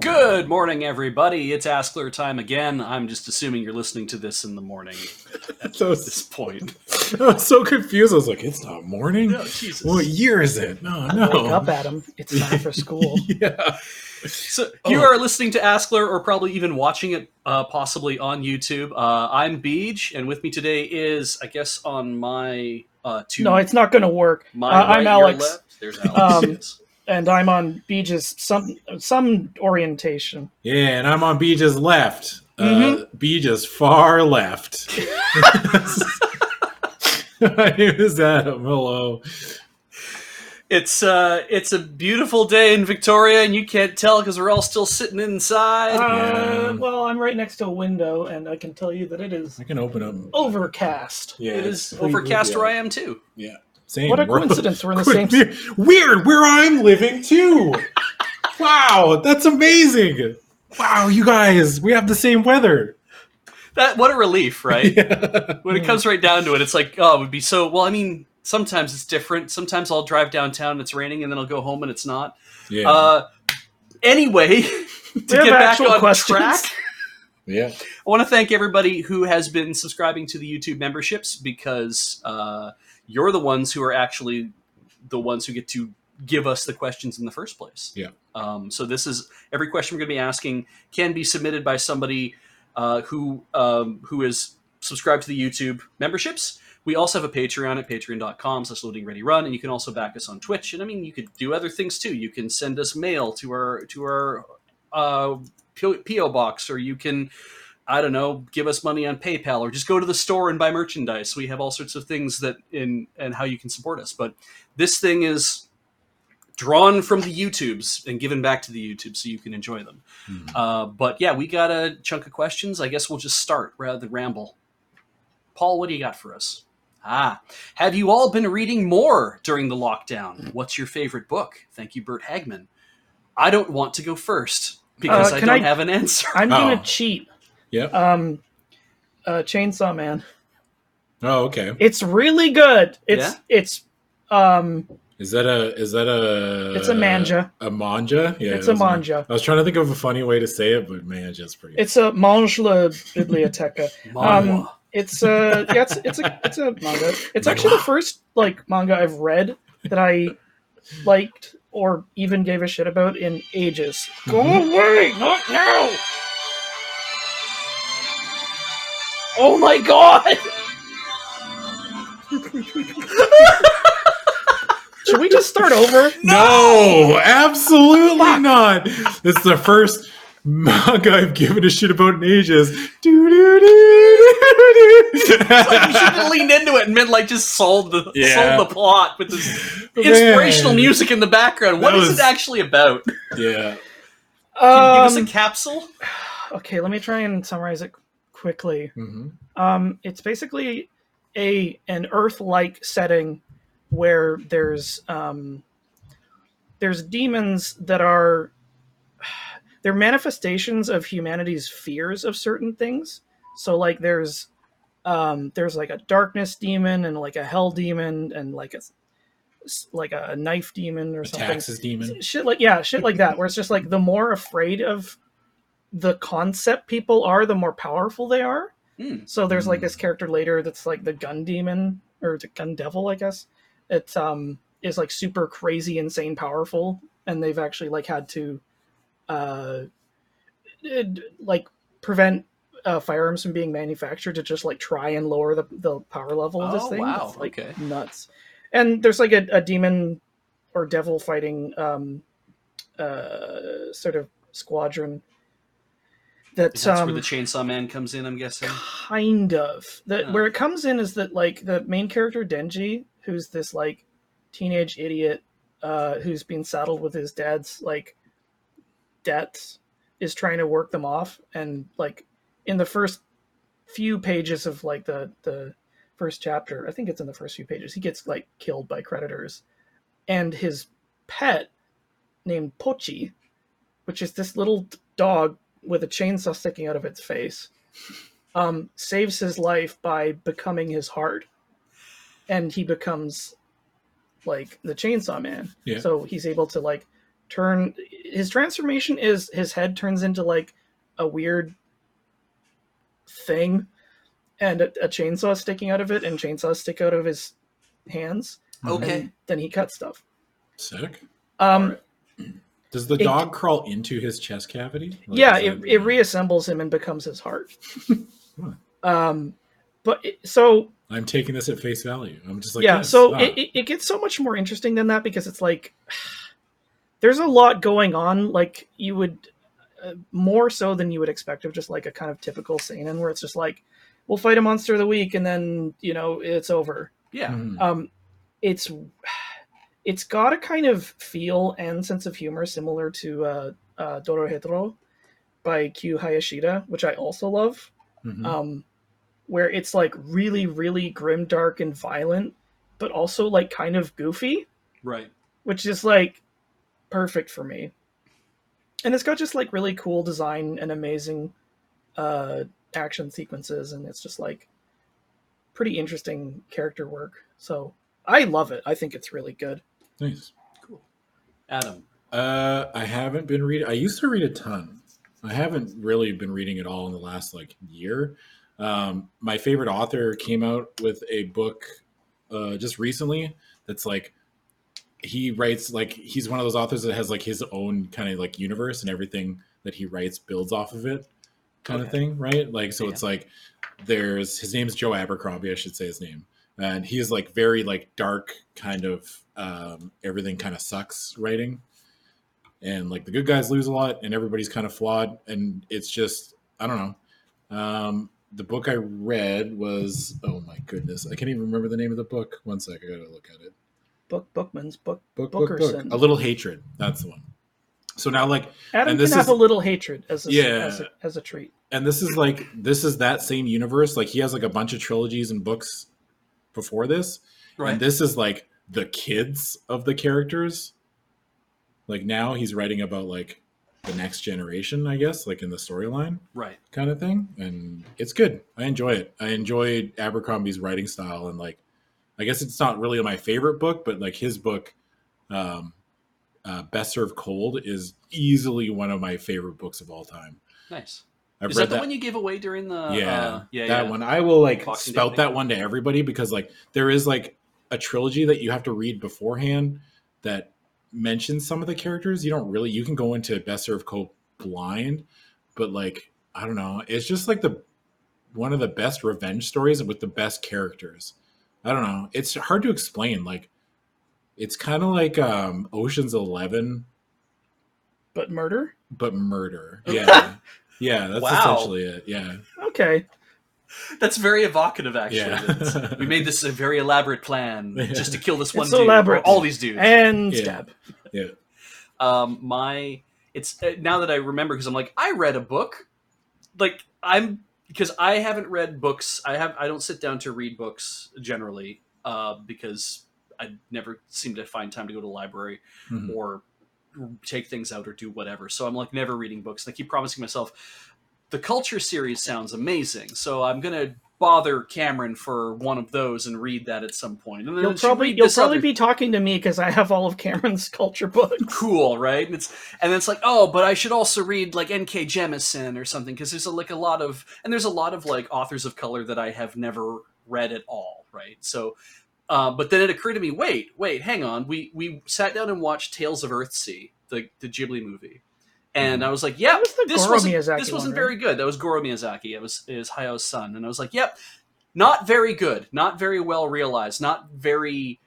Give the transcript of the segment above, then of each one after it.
Good morning, everybody. It's Askler time again. I'm just assuming you're listening to this in the morning at So this point. I was so confused. I was like, "It's not morning. No, Jesus. What year is it? No, no. Wake up, Adam. It's time for school. yeah. So you Oh. are listening to Askler, or probably even watching it, uh, possibly on YouTube. Uh, I'm Beej, and with me today is, I guess, on my uh, two. No, it's not going to work. my uh, right, I'm Alex. left. There's Alex. Um, yes. and I'm on Beej's some some orientation. Yeah, and I'm on Beej's left. Uh, Mhm. Beej's far left. My name is Adam. Hello. It's uh, it's a beautiful day in Victoria, and you can't tell because we're all still sitting inside. Uh, well, I'm right next to a window, and I can tell you that it is I can open up. overcast. Yeah, it's overcast good, where I am too. Yeah. Same. What a We're- coincidence! We're in the same. Weird, weird, where I'm living too. wow, that's amazing. Wow, you guys, we have the same weather. That what a relief, right? Yeah. when it comes right down to it, it's like, oh, it would be so. Well, I mean, sometimes it's different. Sometimes I'll drive downtown and it's raining, and then I'll go home and it's not. Yeah. Uh, anyway, to get back actual on questions. track, yeah. I want to thank everybody who has been subscribing to the YouTube memberships because uh, you're the ones who are actually the ones who get to give us the questions in the first place. Yeah. Um, so this is every question we're going to be asking can be submitted by somebody uh, who um, who is subscribed to the YouTube memberships. We also have a Patreon at patreon.com slash loading ready run, and you can also back us on Twitch. And I mean, you could do other things too. You can send us mail to our to our uh, PO box, or you can, I don't know, give us money on PayPal, or just go to the store and buy merchandise. We have all sorts of things that in and how you can support us. But this thing is drawn from the YouTubes and given back to the YouTube so you can enjoy them. Mhm. Uh, but yeah, we got a chunk of questions. I guess we'll just start rather than ramble. Paul, what do you got for us? Ah, have you all been reading more during the lockdown? What's your favorite book? Thank you, Bert Hagman. I don't want to go first because Uh, I don't I- have an answer. I'm Oh. gonna cheat. Yep. Um, uh, Chainsaw Man. Oh, okay. It's really good. It's Yeah? it's um Is that a is that a It's a manja. A manja? Yeah. it's a manja. I was trying to think of a funny way to say it, but manja's pretty It's a mange la biblioteca. Manhwa. Um, It's uh yeah, it's, it's a it's a manga. It's actually the first like manga I've read that I liked or even gave a shit about in ages. Go Mhm. away, not now. Oh my god! Should we just start over? No, absolutely not. It's the first manga I've given a shit about in ages. Do, do, do, do, do. Like, you should have leaned into it and been like just sold the Yeah. sold the plot with this inspirational Man. music in the background. What That is was- it actually about? Yeah. Can Yeah. you give us a Um, capsule? okay, let me try and summarize it quickly. hmm Um, it's basically a an Earth-like setting where there's um, there's demons that are they're manifestations of humanity's fears of certain things. So like there's um, there's like a darkness demon and like a hell demon and like a like a knife demon or A something taxes demon. shit like yeah shit like that where it's just like the more afraid of the concept people are the more powerful they are Hmm. so there's like Hmm. this character later that's like the gun demon or the gun devil i guess it um is like super crazy insane powerful and they've actually like had to uh like prevent uh, firearms from being manufactured to just like try and lower the, the power level of this Oh, thing wow, It's, like okay. nuts and there's like a, a demon or devil fighting um uh sort of squadron that That's um where the Chainsaw Man comes in, I'm guessing. kind of that Yeah. where it comes in is that like the main character denji who's this like teenage idiot uh who's been saddled with his dad's like debts is trying to work them off and like in the first few pages of like the the first chapter i think it's in the first few pages he gets like killed by creditors and his pet named pochi which is this little dog with a chainsaw sticking out of its face um, saves his life by becoming his heart and he becomes like the Chainsaw Man. Yeah. So he's able to like turn his transformation is his head turns into like a weird thing and a, a chainsaw sticking out of it and chainsaws stick out of his hands Okay. then he cuts stuff Sick. um Does the It- dog crawl into his chest cavity? Like, yeah it, it reassembles him and becomes his heart Huh. um but it, so I'm taking this at face value. I'm just like, yeah yes, so ah. it, it, it gets so much more interesting than that because it's like there's a lot going on like you would uh, more so than you would expect of just like a kind of typical seinen where it's just like we'll fight a monster of the week and then you know it's over Yeah. Mhm. um it's it's got a kind of feel and sense of humor similar to uh, uh Dorohedoro by Q Hayashida which I also love Mhm. um, where it's like really, really grim, dark, and violent, but also like kind of goofy, Right. which is like perfect for me. And it's got just like really cool design and amazing uh, action sequences, and it's just like pretty interesting character work. So I love it. I think it's really good. nice. Cool. Adam. Uh, I haven't been reading. I used to read a ton. I haven't really been reading at all in the last like year. Um, my favorite author came out with a book uh, just recently. That's like he writes like he's one of those authors that has like his own kind of like universe and everything that he writes builds off of it, kind of thing, right? Like so, Yeah. it's like there's his name's Joe Abercrombie. I should say his name, and he is like very like dark kind of um, everything kind of sucks writing and like the good guys lose a lot and everybody's kind of flawed and it's just i don't know um the book i read was oh my goodness i can't even remember the name of the book one sec i gotta look at it Book Bookman's book. book book book Bookerson. a little hatred that's the one so now like Adam And can this have is- a little hatred as a, Yeah. as a as a treat. and this is like this is that same universe like he has like a bunch of trilogies and books before this Right. and this is like the kids of the characters like now he's writing about like the next generation i guess like in the storyline right. kind of thing and it's good i enjoy it i enjoy abercrombie's writing style and like i guess it's not really my favorite book but like his book um uh, best served cold is easily one of my favorite books of all time Nice. I've Is read that the one you gave away during the? yeah, uh, yeah, that yeah. one. I will like Boxing spout that one to everybody because like there is like a trilogy that you have to read beforehand that mentions some of the characters. You don't really. You can go into Best Served Cold blind, but like I don't know. It's just like the one of the best revenge stories with the best characters. I don't know. It's hard to explain. Like it's kind of like um Ocean's Eleven, But murder? but murder. Yeah. Yeah, that's Wow. essentially it. Yeah. Okay. That's very evocative, actually. Yeah. We made this a very elaborate plan Yeah. just to kill this one so dude. or elaborate. all these dudes. And Yeah. stab. Yeah. um my it's uh, now that i remember because i'm like i read a book like i'm because i haven't read books i have i don't sit down to read books generally uh because i never seem to find time to go to the library Mhm. or take things out or do whatever so i'm like never reading books and i keep promising myself the culture series sounds amazing so i'm gonna bother cameron for one of those and read that at some point and You'll probably you'll probably other be talking to me because I have all of Cameron's culture books. cool, right? And it's and it's like, oh, but I should also read like N.K. Jemisin or something because there's a, like a lot of and there's a lot of like authors of color that I have never read at all, right? So, uh, but then it occurred to me, wait, wait, hang on, we we sat down and watched Tales of Earthsea, the the Ghibli movie. And I was like, "Yeah, That was this wasn't this wasn't right? very good. That was Goro Miyazaki. It was was Hayao's son." And I was like, "Yep, not very good. Not very well realized. Not very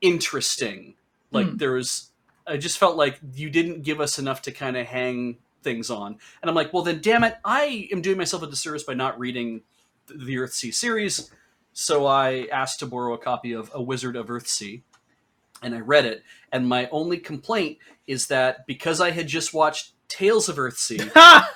interesting. Like Hmm. there was I just felt like you didn't give us enough to kind of hang things on. And I'm like, well, then, damn it, I am doing myself a disservice by not reading th- the Earthsea series. So I asked to borrow a copy of A Wizard of Earthsea, and I read it. And my only complaint is that because I had just watched Tales of Earthsea!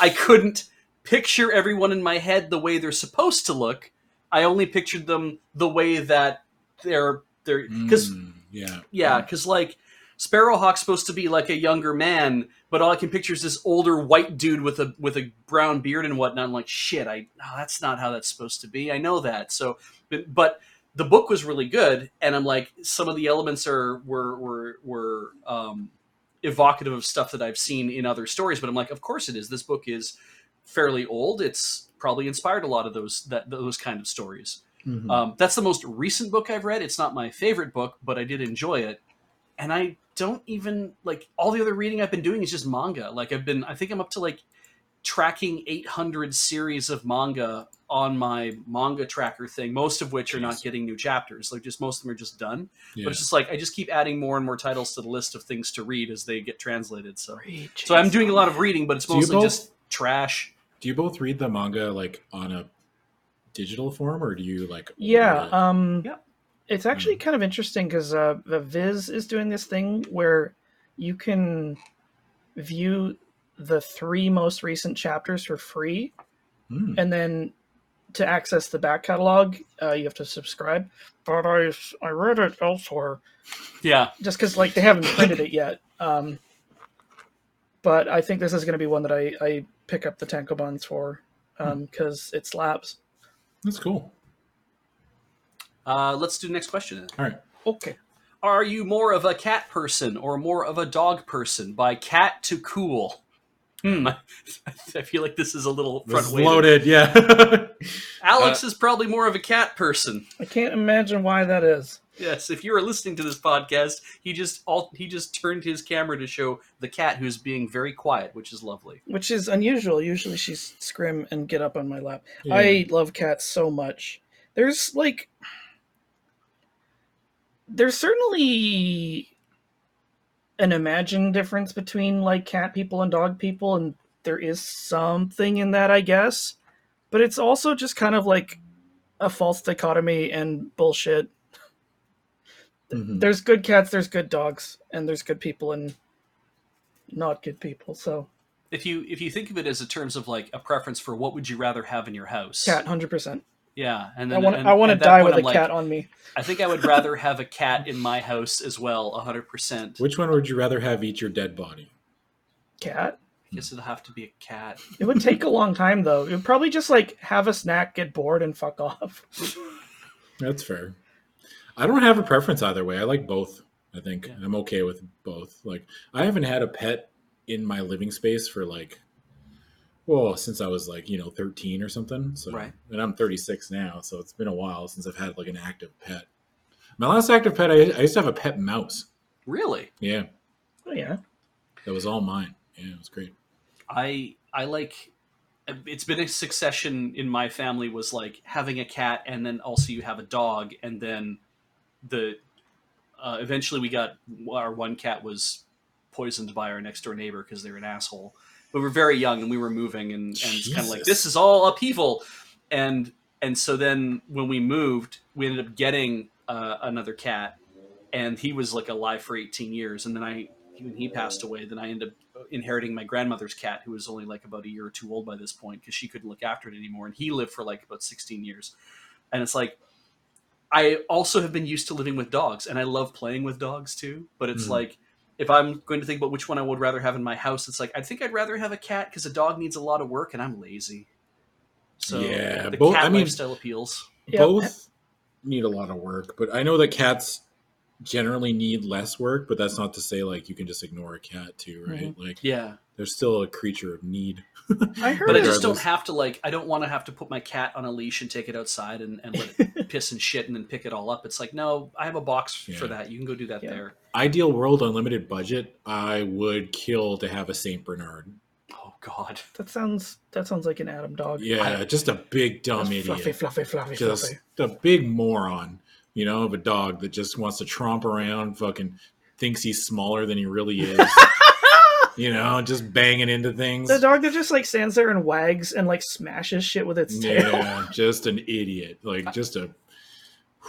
I couldn't picture everyone in my head the way they're supposed to look. I only pictured them the way that they're they're because Mm, yeah. yeah, because like Sparrowhawk's supposed to be like a younger man, but all I can picture is this older white dude with a with a brown beard and whatnot. I'm like, shit, I no, that's not how that's supposed to be. I know that. So, but, but the book was really good, and I'm like, some of the elements are were were were um, evocative of stuff that I've seen in other stories. But I'm like, of course it is. This book is fairly old. It's probably inspired a lot of those that those kind of stories. Mhm. Um, that's the most recent book I've read. It's not my favorite book, but I did enjoy it. And I don't even like all the other reading I've been doing is just manga. Like I've been, I think I'm up to like tracking 800 series of manga on my manga tracker thing. Most of which are not getting new chapters. Like just most of them are just done. yeah. But it's just like I just keep adding more and more titles to the list of things to read as they get translated. So, Read so I'm doing a lot of reading, but it's mostly both- just trash. do you both read the manga like on a digital form, or do you like? Yeah, it? um, Yeah. it's actually kind of interesting because uh, the Viz is doing this thing where you can view the three most recent chapters for free, Hmm. and then to access the back catalog, uh, you have to subscribe. But I, I read it elsewhere Yeah, just because like they haven't printed it yet. Um, but I think this is going to be one that I, I pick up the tankobons for because it slaps. That's cool. uh, let's do the next question. Then. All right. Okay. Are you more of a cat person or more of a dog person? By cat to cool. Hmm. I feel like this is a little This front loaded. Yeah. Alex is probably more of a cat person. I can't imagine why that is. Yes, if you are listening to this podcast, he just all he just turned his camera to show the cat who's being very quiet, which is lovely. which is unusual. Usually she's scrim and get up on my lap. Yeah. I love cats so much. There's like there's certainly an imagined difference between like cat people and dog people and there is something in that I guess. But it's also just kind of like a false dichotomy and bullshit. Mhm. There's good cats, there's good dogs, and there's good people and not good people. So If you if you think of it as in terms of like a preference for what would you rather have in your house, cat, hundred percent. Yeah, and I then want and I want to die point, with a I'm like, cat on me. I think I would rather have a cat in my house as well, hundred percent. Which one would you rather have eat your dead body? Cat. I guess it'll have to be a cat. It would take a long time though. It would probably just like have a snack, get bored, and fuck off. That's fair. I don't have a preference either way. I like both. I think Yeah. I'm okay with both. Like I haven't had a pet in my living space for like well, since I was like, you know, 13 or something. So Right. and I'm 36 now, so it's been a while since I've had like an active pet. My last active pet I, I used to have a pet mouse. Really, Yeah. Oh yeah. That was all mine. Yeah, it was great. I I like. It's been a succession in my family was like having a cat and then also you have a dog and then the uh, eventually we got our one cat was poisoned by our next door neighbor because they're an asshole. We were very young and we were moving and, and it's kind of like this is all upheaval, and and so then when we moved, we ended up getting uh, another cat, and he was like alive for 18 years, and then I when he passed away, then I ended up inheriting my grandmother's cat, who was only like about a year or two old by this point because she couldn't look after it anymore, and he lived for like about 16 years, and it's like I also have been used to living with dogs, and I love playing with dogs too. But it's Mhm. like if I'm going to think about which one I would rather have in my house, it's like I think I'd rather have a cat because a dog needs a lot of work, and I'm lazy. So Yeah, the both- cat I mean- lifestyle appeals. Yep. Both need a lot of work, but I know that cats generally need less work, but that's not to say like you can just ignore a cat too, right? Mm-hmm. Like Yeah, they're still a creature of need. I heard but I just don't have to like. I don't want to have to put my cat on a leash and take it outside and, and let it piss and shit and then pick it all up. It's like no, I have a box for that. You can go do that Yeah. there. Ideal world, unlimited budget. I would kill to have a Saint Bernard. Oh God. That sounds that sounds like an Adam dog. Yeah, just a big dumb idiot, fluffy, fluffy, fluffy, just fluffy. a big moron. You know, of a dog that just wants to tromp around, fucking thinks he's smaller than he really is. you know, just banging into things. The dog that just like stands there and wags and like smashes shit with its tail. Yeah, just an idiot. Like just a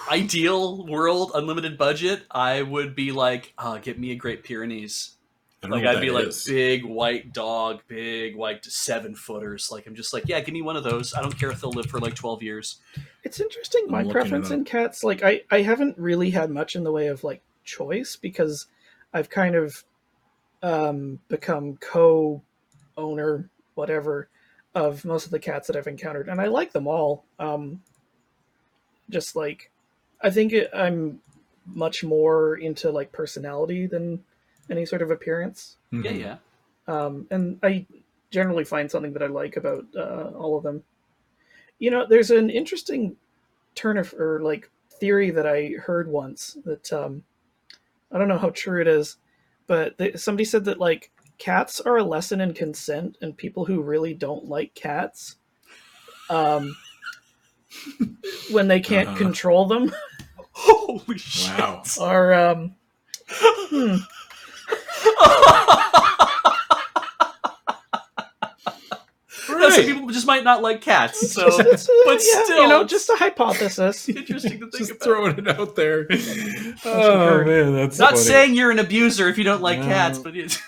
Ideal world, unlimited budget. I would be like, uh, get me a Great Pyrenees. Like I'd be that like is. big white dog, big white seven footers. Like I'm just like, yeah, give me one of those. I don't care if they'll live for like twelve years. It's interesting. I'm My preference in cats, like I, I haven't really had much in the way of like choice because I've kind of um, become co-owner, whatever, of most of the cats that I've encountered, and I like them all. Um, just like I think it, I'm much more into like personality than any sort of appearance. Yeah, Mhm. yeah. um, and I generally find something that I like about uh, all of them. You know, there's an interesting turn of or like theory that I heard once that um, I don't know how true it is, but they, somebody said that like cats are a lesson in consent, and people who really don't like cats, um, when they can't Uh-huh. control them, Holy shit. Wow. are um, hmm, No, some people just might not like cats, so it's, but yeah, still, you know, just a hypothesis. interesting to think Just about. throwing it out there. oh man, that's Not funny. saying you're an abuser if you don't like No. cats, but it's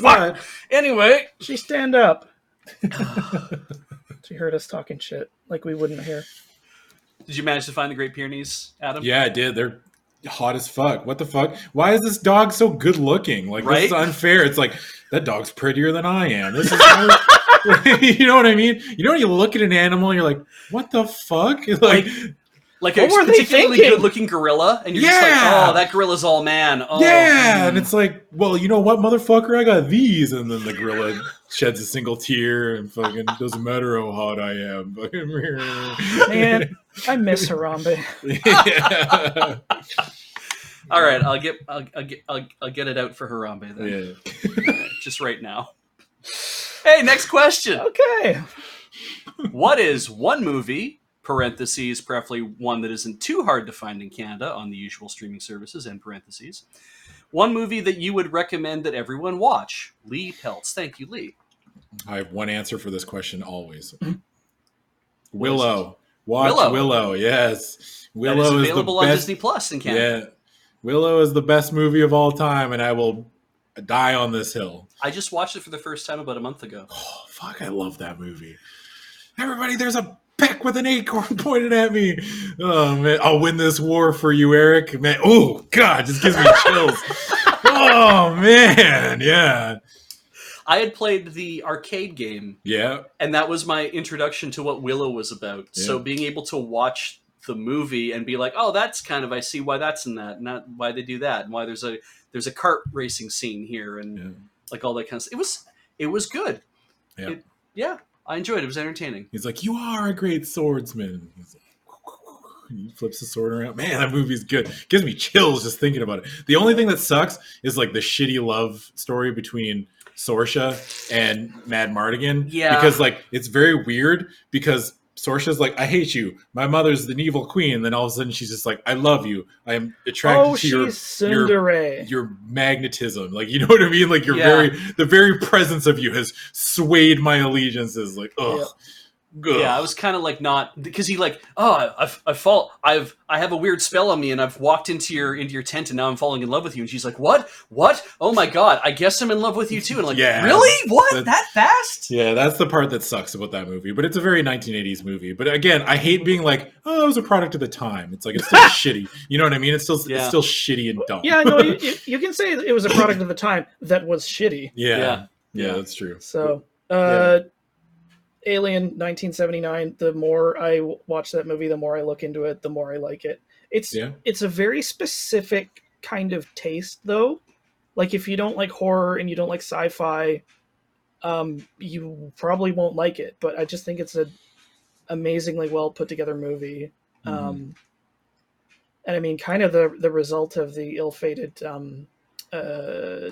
But anyway. She stand up. she heard us talking shit like we wouldn't hear. Did you manage to find the Great Pyrenees, Adam? yeah, I did. They're hot as fuck. What the fuck? Why is this dog so good looking? Like this is unfair. It's like that dog's prettier than I am. This is you know what I mean? You know when you look at an animal and you're like, what the fuck? Like, Like What a were particularly good-looking gorilla, and you're just like, "Oh, that gorilla's all man." Oh, yeah, and it's like, well, you know what, motherfucker, I got these, and then the gorilla sheds a single tear and fucking doesn't matter how hot I am. Man, I miss Harambe. yeah. all right. I'll get, I'll, I'll get, I'll, I'll get it out for Harambe then, yeah. just right now. Hey, next question. Okay. what is one movie parentheses preferably one that isn't too hard to find in canada on the usual streaming services end parentheses one movie that you would recommend that everyone watch lee peltz thank you lee I have one answer for this question always. Willow. Watch Willow. Willow. Yes. is Willow is, available the on best. disney plus in canada Yeah. Willow is the best movie of all time, and I will die on this hill. i just watched it for the first time about a month ago Oh fuck! I love that movie. Everybody, there's a peck with an acorn pointed at me. Oh man, I'll win this war for you, Eric. Man, oh god, just gives me chills. oh man, yeah, i had played the arcade game yeah, and that was my introduction to what willow was about so being able to watch the movie and be like oh that's kind of i see why that's in that not why they do that and why there's a there's a cart racing scene here and yeah. like all that kind of stuff. It was it was good. Yeah. It- yeah. I enjoyed it. It was entertaining. He's like, "You are a great swordsman." He's like, he flips the sword around. Man, that movie's good. Gives me chills just thinking about it. The only thing that sucks is like the shitty love story between Sorsha and Madmartigan. Yeah. Because like it's very weird because Sorsha's like, I hate you. My mother's the evil queen. And then all of a sudden she's just like, I love you. I am attracted Oh, to your your your magnetism. Like you know what I mean? Like your Yeah. very the very presence of you has swayed my allegiances. Like, ugh. Ugh. Yeah, I was kind of like not because he like oh I've I fall I've I have a weird spell on me and I've walked into your into your tent and now I'm falling in love with you and she's like what what oh my god I guess I'm in love with you too and I'm like Yeah. really what That- that fast Yeah, that's the part that sucks about that movie. But it's a very 1980s movie. But again, I hate being like, oh, it was a product of the time. It's like it's still shitty. You know what I mean? It's still Yeah. it's still shitty and dumb. Yeah, no, you, you, you can say it was a product of the time that was shitty. yeah, Yeah. yeah, Yeah. that's true. So, uh, Alien 1979. The more I watch that movie, the more I look into it, the more I like it. It's Yeah, it's a very specific kind of taste, though. Like if you don't like horror and you don't like sci-fi, um, you probably won't like it. But I just think it's a amazingly well put together movie. Mm-hmm. Um, and I mean, kind of the the result of the ill-fated um, uh,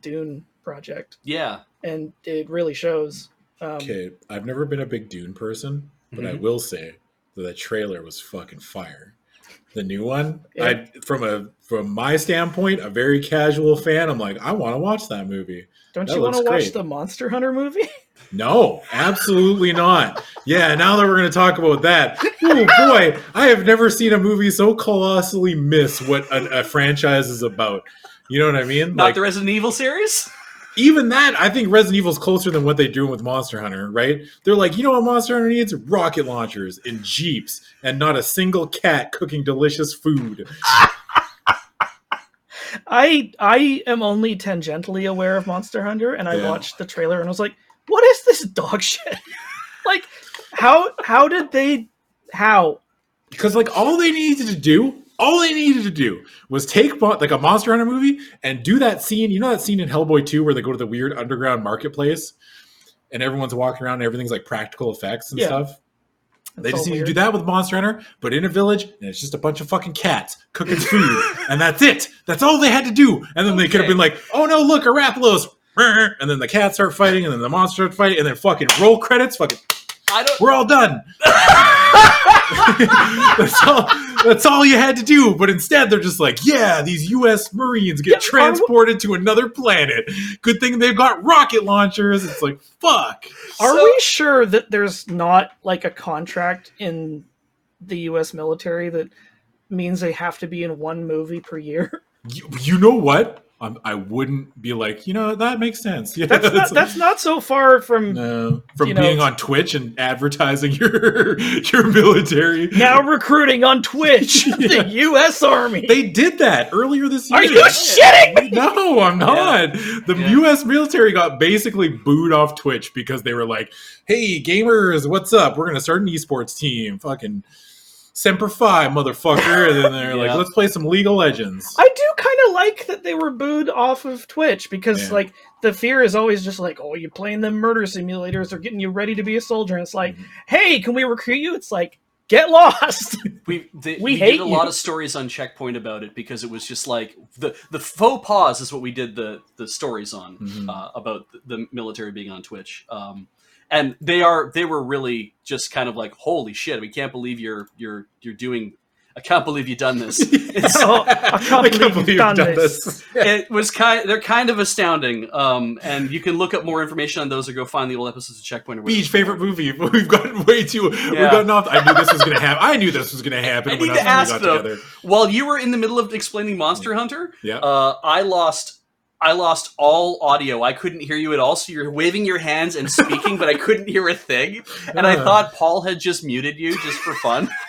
Dune project, yeah and it really shows. Um, Okay, I've never been a big Dune person, but I Mhm. will say that the trailer was fucking fire. The new one, Yeah. I from a from my standpoint, a very casual fan, I'm like, I want to watch that movie. Don't That you want to watch the Monster Hunter movie? No, absolutely not. Yeah, now that we're going to talk about that, oh boy, I have never seen a movie so colossally miss what a, a franchise is about. You know what I mean? not Like the Resident Evil series even that, I think Resident Evil is closer than what they do with Monster Hunter. Right? They're like, you know what Monster Hunter needs? Rocket launchers and jeeps, and not a single cat cooking delicious food. I I am only tangentially aware of Monster Hunter, and I Yeah. watched the trailer and I was like, "What is this dog shit? like, how how did they how because like all they needed to do, all they needed to do was take like a Monster Hunter movie and do that scene. You know that scene in Hellboy 2 where they go to the weird underground marketplace and everyone's walking around and everything's like practical effects and Yeah. stuff. They just need to do that with Monster Hunter, but in a village, and it's just a bunch of fucking cats cooking food, and that's it. That's all they had to do. And then they could have been like, "Oh no, look, a Rathalos!" And then the cats start fighting, and then the monsters start fighting, and then fucking roll credits. Fucking, I don't. we're all done. that's all. That's all you had to do. But instead, they're just like, "Yeah, these U.S. Marines get Yeah, are we- transported to another planet. Good thing they've got rocket launchers." It's like, fuck. Are So- we sure that there's not like a contract in the U.S. military that means they have to be in one movie per year? You, you know what? I'm, I wouldn't be like, you know, that makes sense. Yeah, That's not that's not so far from no, from you know- being on Twitch and advertising your your military. now recruiting on Twitch Yeah. the U.S. Army. They did that earlier this year. Are you shitting me? No, I'm not. The Yeah. U.S. military got basically booed off Twitch because they were like, "Hey, gamers, what's up? We're gonna start an esports team. Fucking Semper Fi, motherfucker!" And then they're Yeah. like, "Let's play some League of Legends." I do kind of like that they were booed off of Twitch because Yeah. like the fear is always just like, oh, you're playing them murder simulators, they're getting you ready to be a soldier. And it's like, Mhm. hey, can we recruit you? It's like, get lost. We they, We we, hate did a lot of stories on Checkpoint about it because it was just like the the faux pause is what we did the the stories on Mhm. uh, about the, the military being on Twitch. Um, and they are they were really just kind of like holy shit we can't believe you're you're you're doing I can't believe you've done this. It's, Oh, I can't believe you've done this. it was kind they're kind of astounding. Um, and you can look up more information on those or go find the old episodes of Checkpoint. Or whatever. Beej favorite movie. We've gotten way too. We've Yeah. gotten off. I knew this was gonna happen. I knew this was gonna happen I when need to and we ask, got though. together. While you were in the middle of explaining Monster Hunter, Yeah. uh, I lost I lost all audio. I couldn't hear you at all. So you're waving your hands and speaking, but I couldn't hear a thing. And I thought Paul had just muted you just for fun.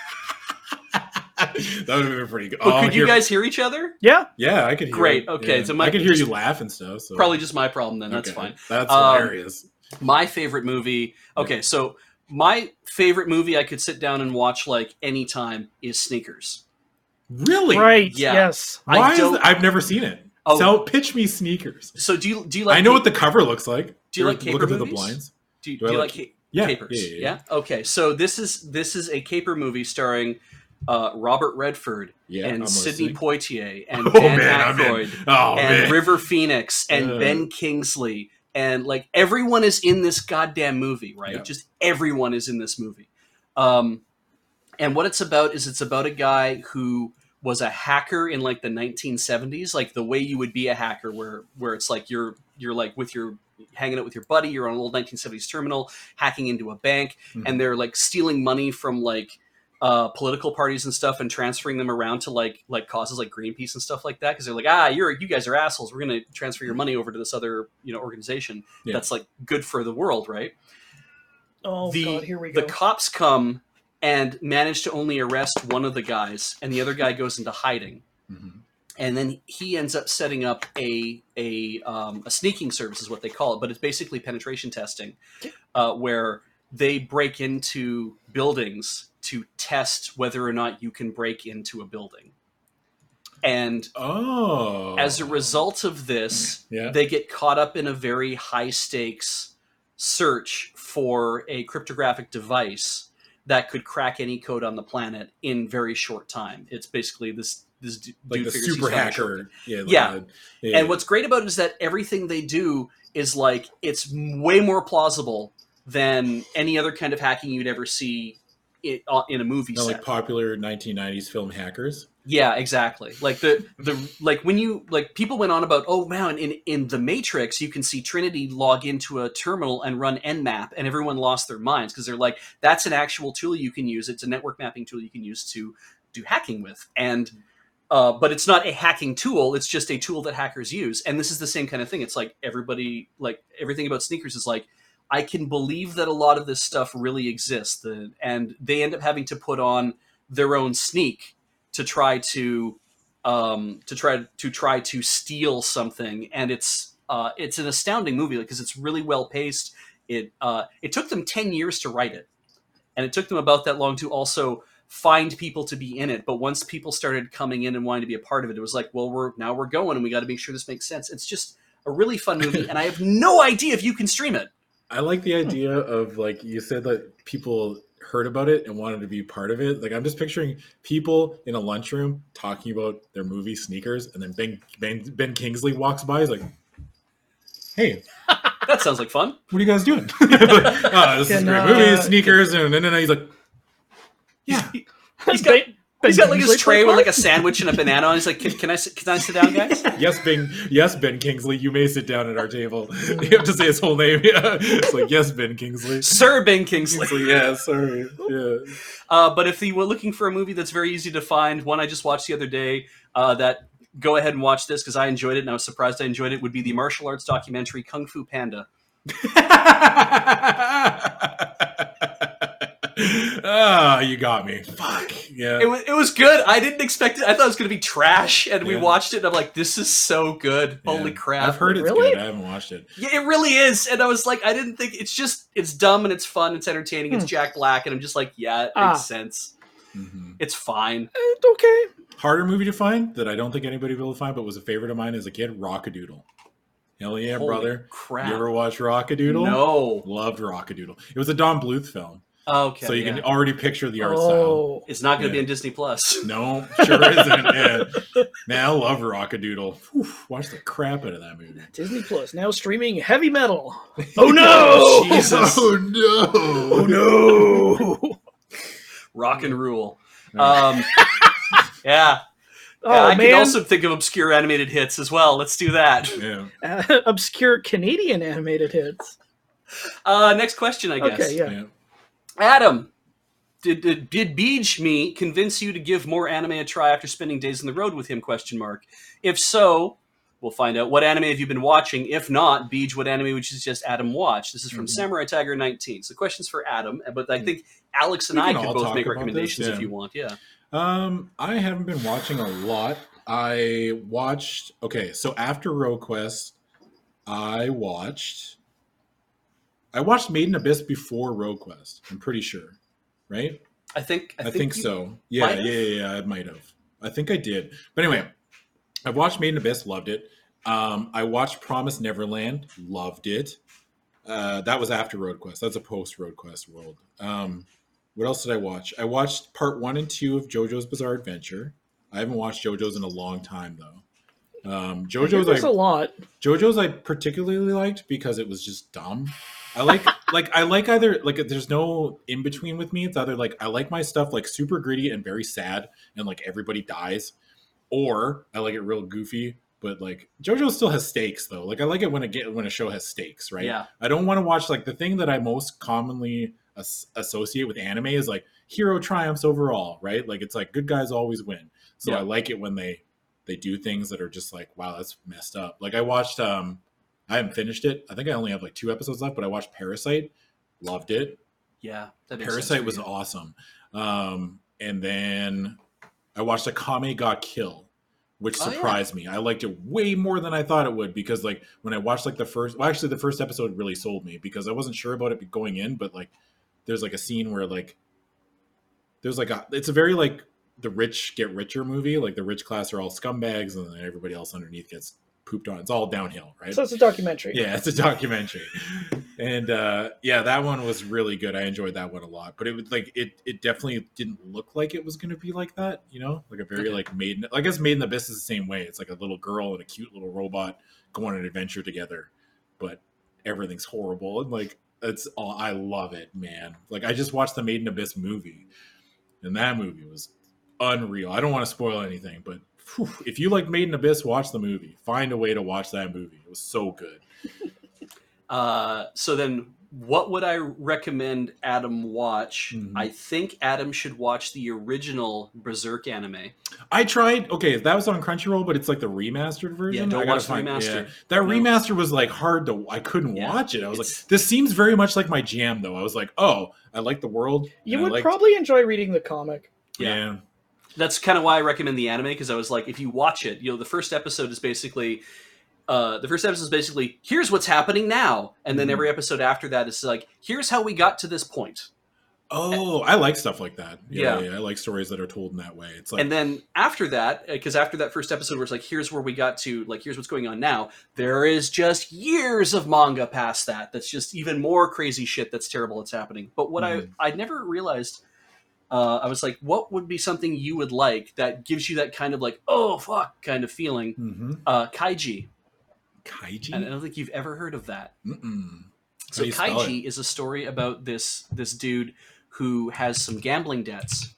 that would have been pretty good. But Oh, could you here- guys hear each other? Yeah. Yeah, I could hear. Great, okay, Yeah. so my- I could hear you laugh and stuff. So. Probably just my problem then. That's Okay. fine. That's Um, hilarious. My favorite movie. Okay, so my favorite movie I could sit down and watch like anytime is Sneakers. Really? Right. Yeah. Yes. I Why is don't- I've never seen it. Oh. So pitch me sneakers. So do you do you like? I know what the cover looks like. Do you like Look caper into the movies? blinds. do you, do do you like- like ca- Yeah, capers? yeah, yeah, yeah. Okay, so this is this is a caper movie starring uh, Robert Redford Yeah, and Sidney listening. Poitier and Oh Dan man, Aykroyd Oh and man. River Phoenix and Ugh. Ben Kingsley and like everyone is in this goddamn movie, right? Yeah. Just everyone is in this movie. Um, and what it's about is it's about a guy who was a hacker in like the 1970s, like the way you would be a hacker, where where it's like you're you're like with your hanging out with your buddy, you're on an old 1970s terminal, hacking into a bank, Mhm. and they're like stealing money from like uh, political parties and stuff and transferring them around to like like causes like Greenpeace and stuff like that because they're like ah you're you guys are assholes we're gonna transfer your money over to this other you know organization Yeah. that's like good for the world right Oh the God. Here we go. the cops come and manage to only arrest one of the guys and the other guy goes into hiding Mhm. and then he ends up setting up a a, um, a sneaking service is what they call it but it's basically penetration testing uh, where they break into buildings to test whether or not you can break into a building and Oh. as a result of this Yeah. they get caught up in a very high stakes search for a cryptographic device that could crack any code on the planet in very short time it's basically this this d- like dude the super hacker. Yeah. like Yeah. the- yeah. And what's great about it is that everything they do is like it's way more plausible than any other kind of hacking you'd ever see it, uh, in a movie Not set. like popular 1990s film hackers. Yeah, exactly. Like the the like when you like people went on about oh man in in the Matrix you can see Trinity log into a terminal and run Nmap and everyone lost their minds because they're like that's an actual tool you can use. It's a network mapping tool you can use to do hacking with and. Uh, but it's not a hacking tool. It's just a tool that hackers use, and this is the same kind of thing. It's like everybody, like everything about sneakers is like, I can believe that a lot of this stuff really exists, the, and they end up having to put on their own sneak to try to, um, to try to try to steal something, and it's uh, it's an astounding movie because it's really well paced. It uh, it took them ten years to write it, and it took them about that long to also find people to be in it. But once people started coming in and wanting to be a part of it, it was like, well, we're now we're going, and we got to make sure this makes sense. It's just a really fun movie, and I have no idea if you can stream it. I like the idea of like you said that people heard about it and wanted to be part of it. Like I'm just picturing people in a lunchroom talking about their movie sneakers, and then Ben Ben, ben Kingsley walks by. He's like, "Hey, That sounds like fun. what are you guys doing? oh, this is Can, great uh, movie, sneakers, and then he's like, "Yeah, He's got, he's got like his tray with like a sandwich and a banana and He's like, can, can I sit- can I sit down, guys? yes, Ben, yes, Ben Kingsley, you may sit down at our table." You have to say his whole name. Yeah, it's like, "Yes, Ben Kingsley." Sir Ben Kingsley. Kingsley, yeah, sorry, yeah. Uh, but if you were looking for a movie that's very easy to find, one I just watched the other day uh, that go ahead and watch this because I enjoyed it and I was surprised I enjoyed it would be the martial arts documentary Kung Fu Panda. Ah, you got me. Fuck. Yeah. It was, it was good. I didn't expect it. I thought it was going to be trash, and we watched it. and I'm like, this is so good. Holy Yeah. crap! I've heard it's Really? good. I haven't watched it. Yeah, it really is. And I was like, I didn't think it's just it's dumb and it's fun. It's entertaining. It's Hmm. Jack Black, and I'm just like, yeah, it makes Ah. sense. Mhm. It's fine. It's okay. Harder movie to find that I don't think anybody will find, but was a favorite of mine as a kid. Rockadoodle. Hell yeah, Holy brother! Crap. You ever watch Rockadoodle? No. Loved Rockadoodle. It was a Don Bluth film, Okay. so you yeah. can already picture the art style. Oh, It's not going to Yeah. be in Disney Plus. No, sure isn't. Yeah. Man, I love Rockadoodle. Whew, watch the crap out of that movie. Disney Plus now streaming heavy metal. Oh no! Jesus. Oh no! Oh no! Rock and rule. Um, yeah. Oh Yeah, I man! can also think of obscure animated hits as well. Let's do that. Yeah. Uh, obscure Canadian animated hits. Uh, next question, I guess. Okay, yeah. Yeah. Adam, did, did did Beej me convince you to give more anime a try after spending days on the road with him? Question mark. If so, we'll find out. What anime have you been watching? If not, Beej, what anime would you suggest Adam watch? This is from Mhm. Samurai Tiger 19. So questions for Adam, but I Mhm. think Alex and We I can could both make recommendations this, if you want. Yeah. Um, I haven't been watching a lot. I watched okay, so after Road Quest, I watched I watched Made in Abyss before Road Quest, I'm pretty sure. Right? I think I, think, you- so. Yeah, yeah, yeah, yeah, I might have. I think I did. But anyway, I watched Made in Abyss, loved it. Um, I watched Promise Neverland, loved it. Uh, that was after Road Quest. That's a post Road Quest world. Um, what else did I watch? I watched part one and two of JoJo's Bizarre Adventure. I haven't watched JoJo's in a long time though. Um, JoJo's there's I, a lot. JoJo's I particularly liked because it was just dumb. I like like I like either like there's no in between with me. It's either like I like my stuff like super gritty and very sad and like everybody dies, or I like it real goofy. But like JoJo still has stakes though. Like I like it when a get when a show has stakes, right? Yeah. I don't want to watch like the thing that I most commonly as- associate with anime is like hero triumphs overall, right? Like it's like good guys always win. So Yeah. I like it when they they do things that are just like wow that's messed up. Like I watched um I haven't finished it. I think I only have like two episodes left, but I watched Parasyte, loved it. Yeah. That Parasyte was awesome. Um and then I watched Akame ga Kill, which Oh, yeah. surprised me. I liked it way more than I thought it would because like when I watched like the first well actually the first episode really sold me because I wasn't sure about it going in, but like there's like a scene where like there's like a it's a very like the rich get richer movie. Like the rich class are all scumbags and then everybody else underneath gets pooped on. It's all downhill, right? So it's a documentary. yeah, it's a documentary. and uh yeah, that one was really good. I enjoyed that one a lot. But it was like it it definitely didn't look like it was gonna be like that, you know? Like a very like maiden I guess Made in Abyss is the same way. It's like a little girl and a cute little robot go on an adventure together, but everything's horrible and like it's all I love it, man. Like I just watched the Made in Abyss movie, and that movie was unreal. I don't want to spoil anything, but whew, if you like Made in Abyss, watch the movie. Find a way to watch that movie. It was so good. Uh, so then, what would I recommend Adam watch? Mhm. I think Adam should watch the original Berserk anime. I tried. Okay, that was on Crunchyroll, but it's like the remastered version. Yeah, don't I watch the remaster. That No. remaster was like hard to. I couldn't Yeah, watch it. I was it's- like, this seems very much like my jam, though. I was like, oh, I like the world. You would liked- probably enjoy reading the comic. Yeah. yeah. That's kind of why I recommend the anime because I was like, if you watch it, you know, the first episode is basically. Uh, the first episode is basically here's what's happening now, and then Mhm. every episode after that is like here's how we got to this point. Oh, I like stuff like that. Yeah, Yeah. yeah, I like stories that are told in that way. It's like and then after that, because after that first episode, where it's like, here's where we got to, like, here's what's going on now. There is just years of manga past that. That's just even more crazy shit. That's terrible. That's happening. But what Mhm. I I never realized. Uh, I was like, what would be something you would like that gives you that kind of like, oh fuck, kind of feeling? Mhm. Uh, kaiji. Kaiji. And I don't think you've ever heard of that. Mm-mm. So do you spell Kaiji is a story about this this dude who has some gambling debts,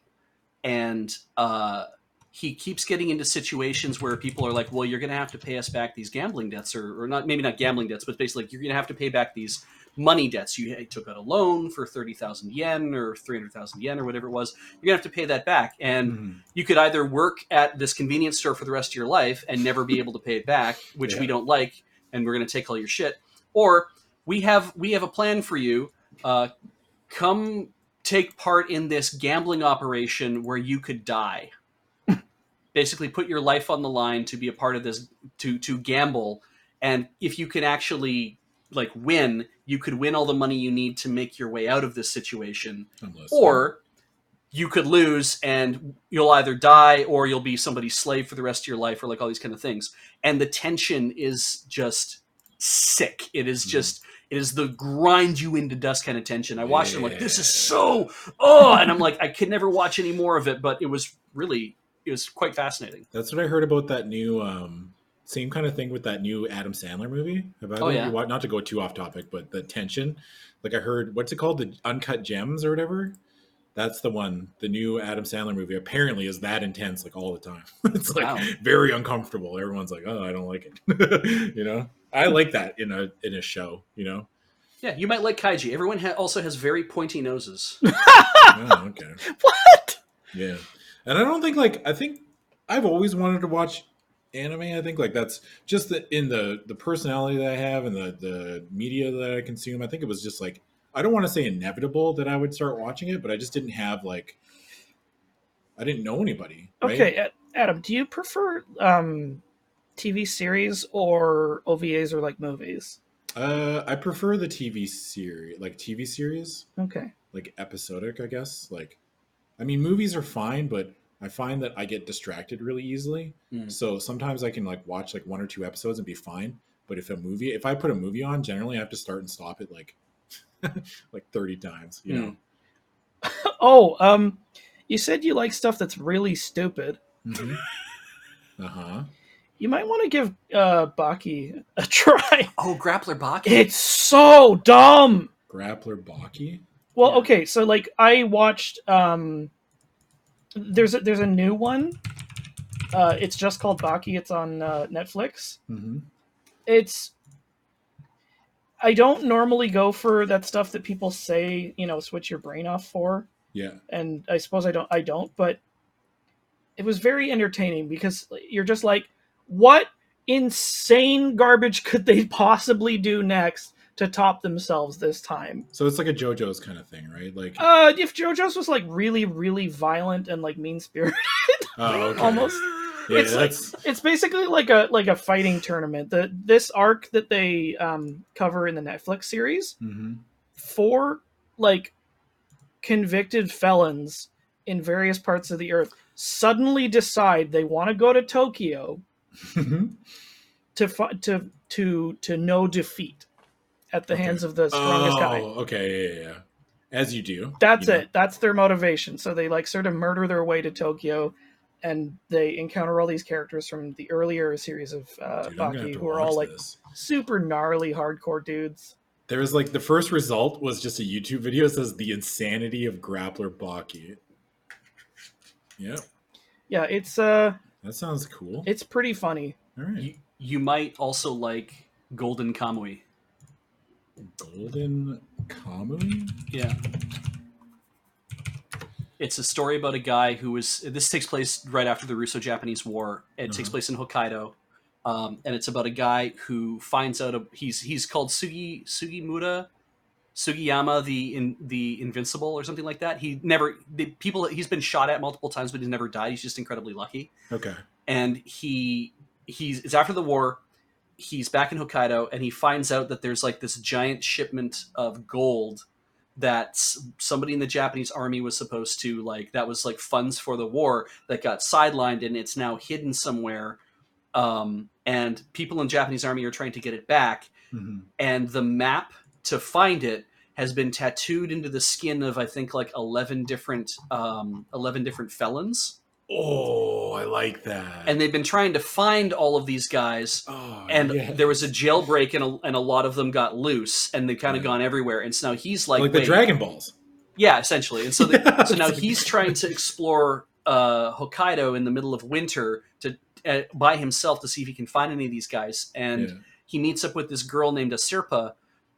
and uh, he keeps getting into situations where people are like, "Well, you're going to have to pay us back these gambling debts, or, or not maybe not gambling debts, but basically like, you're going to have to pay back these money debts. You took out a loan for thirty thousand yen or three hundred thousand yen or whatever it was. You're going to have to pay that back, and Mhm. you could either work at this convenience store for the rest of your life and never be able to pay it back, which we don't like, and we're going to take all your shit, or we have we have a plan for you. Uh, come take part in this gambling operation where you could die. Basically, put your life on the line to be a part of this to to gamble, and if you can actually like win, you could win all the money you need to make your way out of this situation. I'm or you could lose and you'll either die or you'll be somebody's slave for the rest of your life or like all these kind of things. And the tension is just sick. It is Mhm. just it is the grind you into dust kind of tension. I watched it I'm like this is so oh and i'm like i could never watch any more of it but it was really it was quite fascinating. That's what I heard about that new um same kind of thing with that new Adam Sandler movie. About Oh, yeah. Not to go too off topic, but the tension. Like I heard what's it called? The Uncut Gems or whatever? That's the one. The new Adam Sandler movie apparently is that intense like all the time. it's like Wow. very uncomfortable. Everyone's like, "Oh, I don't like it." you know? I like that in a in a show, you know? yeah you might like kaiji everyone ha- also has very pointy noses Oh, okay. What? Yeah. And I don't think like I think I've always wanted to watch anime. I think like that's just the in the the personality that I have and the the media that I consume. I think it was just like I don't want to say inevitable that I would start watching it, but I just didn't have like I didn't know anybody. Right? Okay, Adam, do you prefer um, TV series or OVAs or like movies? Uh I prefer the TV series, like TV series, Okay. like episodic, I guess. Like I mean movies are fine, but I find that I get distracted really easily. Mm. So sometimes I can like watch like one or two episodes and be fine. But if a movie, if I put a movie on, generally I have to start and stop it like like 30 times, you know. Oh, um, you said you like stuff that's really stupid. Mhm. Uh-huh. You might want to give uh, Baki a try. oh grappler baki It's so dumb. Grappler Baki. Well, Yeah. okay, so like I watched um there's a there's a new one. Uh it's just called Baki. It's on uh, Netflix. Mm-hmm. It's I don't normally go for that stuff that people say, you know, switch your brain off for, Yeah. and I suppose I don't I don't, but it was very entertaining because you're just like what insane garbage could they possibly do next to top themselves this time? So it's like a JoJo's kind of thing, right? Like Uh, if JoJo's was like really, really violent and like mean spirited, oh, okay. almost, Yeah, it's like- it's basically like a like a fighting tournament. The this arc that they um, cover in the Netflix series, Mhm. four like convicted felons in various parts of the earth suddenly decide they want to go to Tokyo to fi- to to to no defeat at the Okay. hands of the strongest oh, guy. okay, yeah, yeah, yeah. As you do. That's you know. it. That's their motivation. So they like sort of murder their way to Tokyo, and they encounter all these characters from the earlier series of uh, Dude, I'm gonna have Baki, who are all like this. super gnarly, hardcore dudes. There was like the first result was just a YouTube video that says the insanity of grappler Baki. Yeah, Yeah, it's uh, that sounds cool. it's pretty funny. All right. you, you might also like golden kamui Golden Kamui? Yeah. It's a story about a guy who was. This takes place right after the Russo-Japanese War. It takes Uh-huh. place in Hokkaido, um, and it's about a guy who finds out a, he's he's called Sugi Sugimura, Sugiyama the in the Invincible or something like that. He never the people he's been shot at multiple times, but he's never died. He's just incredibly lucky Okay. and he he's it's after the war he's back in hokkaido and he finds out that there's like this giant shipment of gold that somebody in the Japanese army was supposed to like that was like funds for the war that got sidelined and it's now hidden somewhere. Um, and people in Japanese army are trying to get it back, Mhm. and the map to find it has been tattooed into the skin of I think like eleven different um, eleven different felons, Oh, I like that. and they've been trying to find all of these guys. oh, And yeah. there was a jailbreak, and a, and a lot of them got loose, and they've kind of Yeah. gone everywhere. And so now he's like, like, the Dragon Balls. yeah, essentially. And so, the, Yeah, so now like- he's trying to explore uh, Hokkaido in the middle of winter to uh, by himself to see if he can find any of these guys. And Yeah. he meets up with this girl named Asirpa,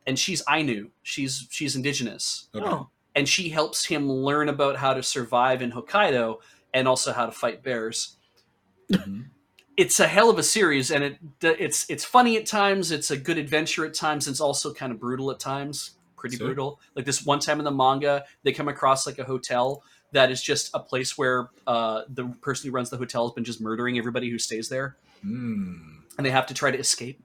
and she's Ainu. She's she's indigenous, Okay. Oh, and she helps him learn about how to survive in Hokkaido and also how to fight bears. Mhm. It's a hell of a series, and it it's it's funny at times. It's a good adventure at times. It's also kind of brutal at times, pretty Sick. brutal. Like this one time in the manga, they come across like a hotel that is just a place where uh, the person who runs the hotel has been just murdering everybody who stays there, Mm. and they have to try to escape.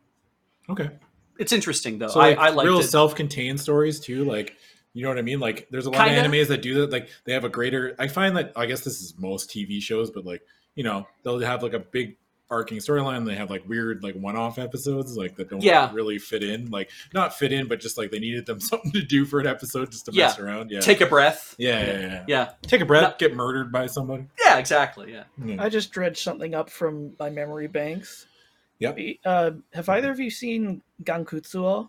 Okay. It's interesting though. So like, I, I liked real it. self-contained stories too, like you know what I mean. Like there's a lot Kinda. of animes that do that. Like they have a greater. I find that I guess this is most TV shows, but like you know they'll have like a big arcing storyline. They have like weird like one-off episodes like that don't Yeah. really fit in. Like not fit in, but just like they needed them something to do for an episode just to Yeah. mess around. Yeah. Take a breath. yeah, yeah, yeah, Yeah, Take a breath. No- Get murdered by somebody. yeah, exactly. Yeah. Yeah. I just dredged something up from my memory banks. Yep. Uh, have either of you seen Gankutsuo?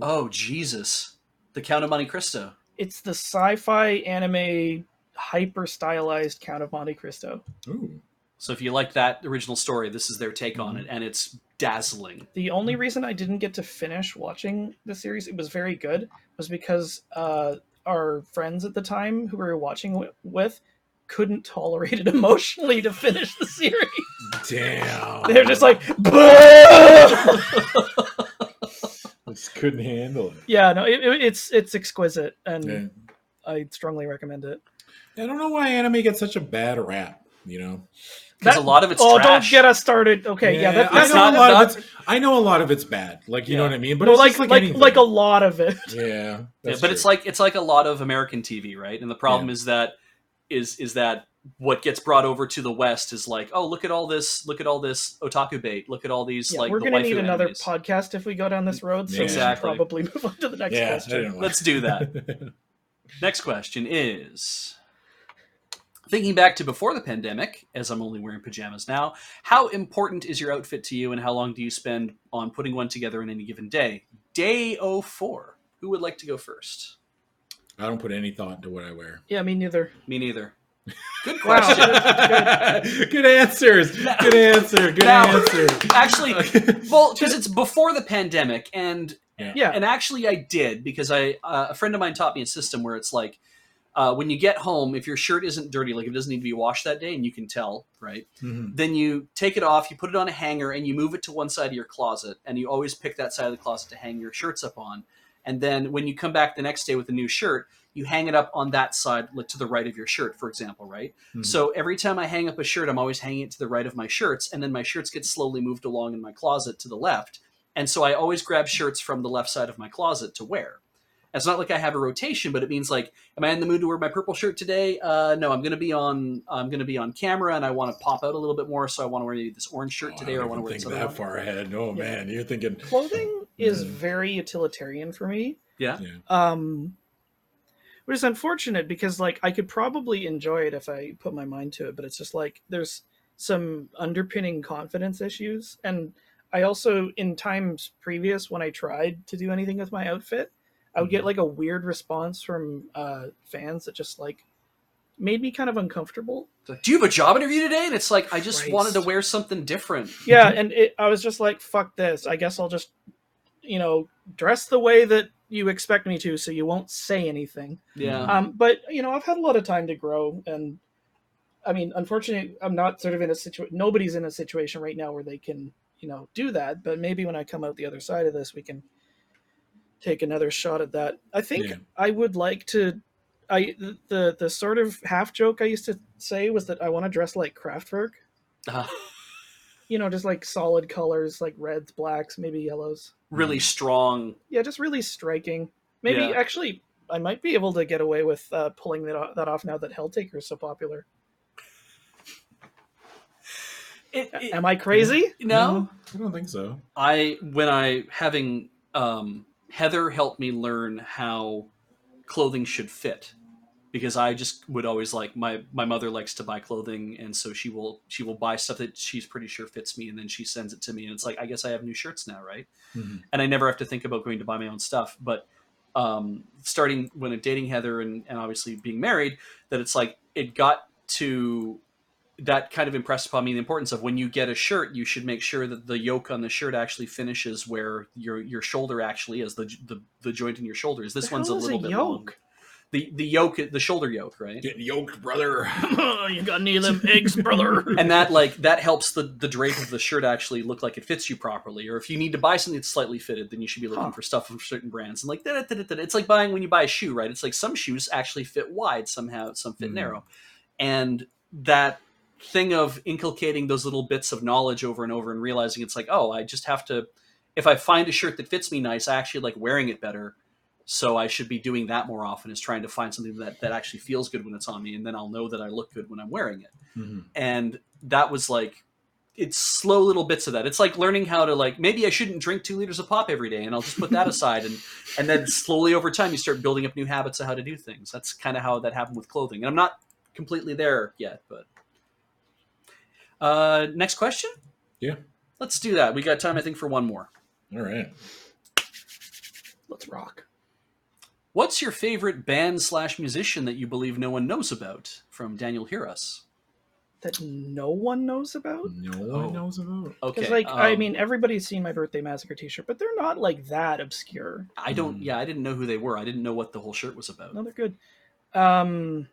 Oh Jesus, the Count of Monte Cristo. It's the sci-fi anime hyper stylized Count of Monte Cristo. Ooh. So if you like that original story, this is their take on Mhm. it, and it's dazzling. The only reason I didn't get to finish watching the series, it was very good, was because uh, our friends at the time who we were watching wi- with couldn't tolerate it emotionally to finish the series. Damn. They're just like, "Boo!" just couldn't handle it. yeah, no, it, it- it's it's exquisite, and Yeah. I strongly recommend it. I don't know why anime gets such a bad rap. You know. Because a lot of it's oh, trash. don't get us started. Okay, yeah, that, I that's know not, a lot not- of it's. I know a lot of it's bad. Like you Yeah. know what I mean. But no, it's like like like like a lot of it. yeah. Yeah, that's but it's like it's like a lot of American TV, right? And the problem is that is is that what gets brought over to the West is like, oh, look at all this, look at all this otaku bait, look at all these Yeah, like we're the gonna waifu need another animes. podcast if we go down this road. So Exactly. we should probably move on to the next yeah. Question. Let's do that. Next question is Thinking back to before the pandemic, as I'm only wearing pajamas now, how important is your outfit to you and how long do you spend on putting one together in any given day? Day 04. Who would like to go first? I don't put any thought into what I wear. Yeah, me neither. Me neither. Good Wow. question. Good answers. Good answer. Good Now- answer. Actually, well, because it's before the pandemic, and Yeah, and actually I did because I uh, a friend of mine taught me a system where it's like uh, when you get home, if your shirt isn't dirty, like it doesn't need to be washed that day, and you can tell, right? Mhm. Then you take it off, you put it on a hanger, and you move it to one side of your closet, and you always pick that side of the closet to hang your shirts up on. And then when you come back the next day with a new shirt, you hang it up on that side, like to the right of your shirt, for example, right? Mhm. So every time I hang up a shirt, I'm always hanging it to the right of my shirts, and then my shirts get slowly moved along in my closet to the left. And so I always grab shirts from the left side of my closet to wear. It's not like I have a rotation, but it means like, am I in the mood to wear my purple shirt today? Uh, no, I'm gonna be on. I'm gonna be on camera, and I want to pop out a little bit more, so I want to wear this orange shirt Oh, today, I or I want to wear even this think that one. far ahead. Oh Yeah. man, you're thinking. clothing is Yeah. very utilitarian for me. Yeah, Yeah. Um, which is unfortunate because like I could probably enjoy it if I put my mind to it, but it's just like there's some underpinning confidence issues, and I also in times previous when I tried to do anything with my outfit, I would get Mhm. like a weird response from uh, fans that just like made me kind of uncomfortable. Like, do you have a job interview today? And it's like, I just Christ. wanted to wear something different. Yeah, and it, I was just like, "Fuck this! I guess I'll just, you know, dress the way that you expect me to, so you won't say anything." Yeah, Um, but you know, I've had a lot of time to grow, and I mean, unfortunately, I'm not sort of in a situation. Nobody's in a situation right now where they can, you know, do that. But maybe when I come out the other side of this, we can take another shot at that. I think Yeah. I would like to. I the the sort of half joke I used to say was that I want to dress like Kraftwerk. Uh, You know, just like solid colors, like reds, blacks, maybe yellows. really strong. Yeah, just really striking. Maybe Yeah. actually I might be able to get away with uh, pulling that off, that off now that Helltaker is so popular. It, it- Am I crazy? no, I don't think so. I when I having um, Heather help me learn how clothing should fit because I just would always like my my mother likes to buy clothing and so she will she will buy stuff that she's pretty sure fits me and then she sends it to me and it's like I guess I have new shirts now right Mhm. and I never have to think about going to buy my own stuff but um, starting when I'm dating Heather and, and obviously being married that it's like it got to that kind of impressed upon me the importance of when you get a shirt, you should make sure that the yoke on the shirt actually finishes where your your shoulder actually is the the, the joint in your shoulders. This The one's a little a bit yoke? Long. The the yoke, the shoulder yoke, right? Getting yoked, brother. you got any of them eggs, brother? And that like that helps the the drape of the shirt actually look like it fits you properly. Or if you need to buy something that's slightly fitted, then you should be looking Huh. for stuff from certain brands. And like da, da, da, da, da. it's like buying when you buy a shoe, right? It's like some shoes actually fit wide, somehow some fit Mhm. narrow, and that thing of inculcating those little bits of knowledge over and over and realizing it's like, oh, I just have to. If I find a shirt that fits me nice, I actually like wearing it better. So I should be doing that more often. Is trying to find something that that actually feels good when it's on me, and then I'll know that I look good when I'm wearing it Mhm. and that was like it's slow little bits of that it's like learning how to like maybe i shouldn't drink two liters of pop every day and i'll just put that aside and and then slowly over time you start building up new habits of how to do things that's kind of how that happened with clothing and i'm not completely there yet but uh next question Yeah. let's do that we got time i think for one more All right. Let's rock. What's your favorite band slash musician that you believe no one knows about from daniel hear us That no one knows about. No Oh. one knows about. okay Because, like, I um, mean, everybody's seen my birthday massacre T-shirt, but they're not like that obscure. i don't Hmm. yeah i didn't know who they were i didn't know what the whole shirt was about No, they're good. Um,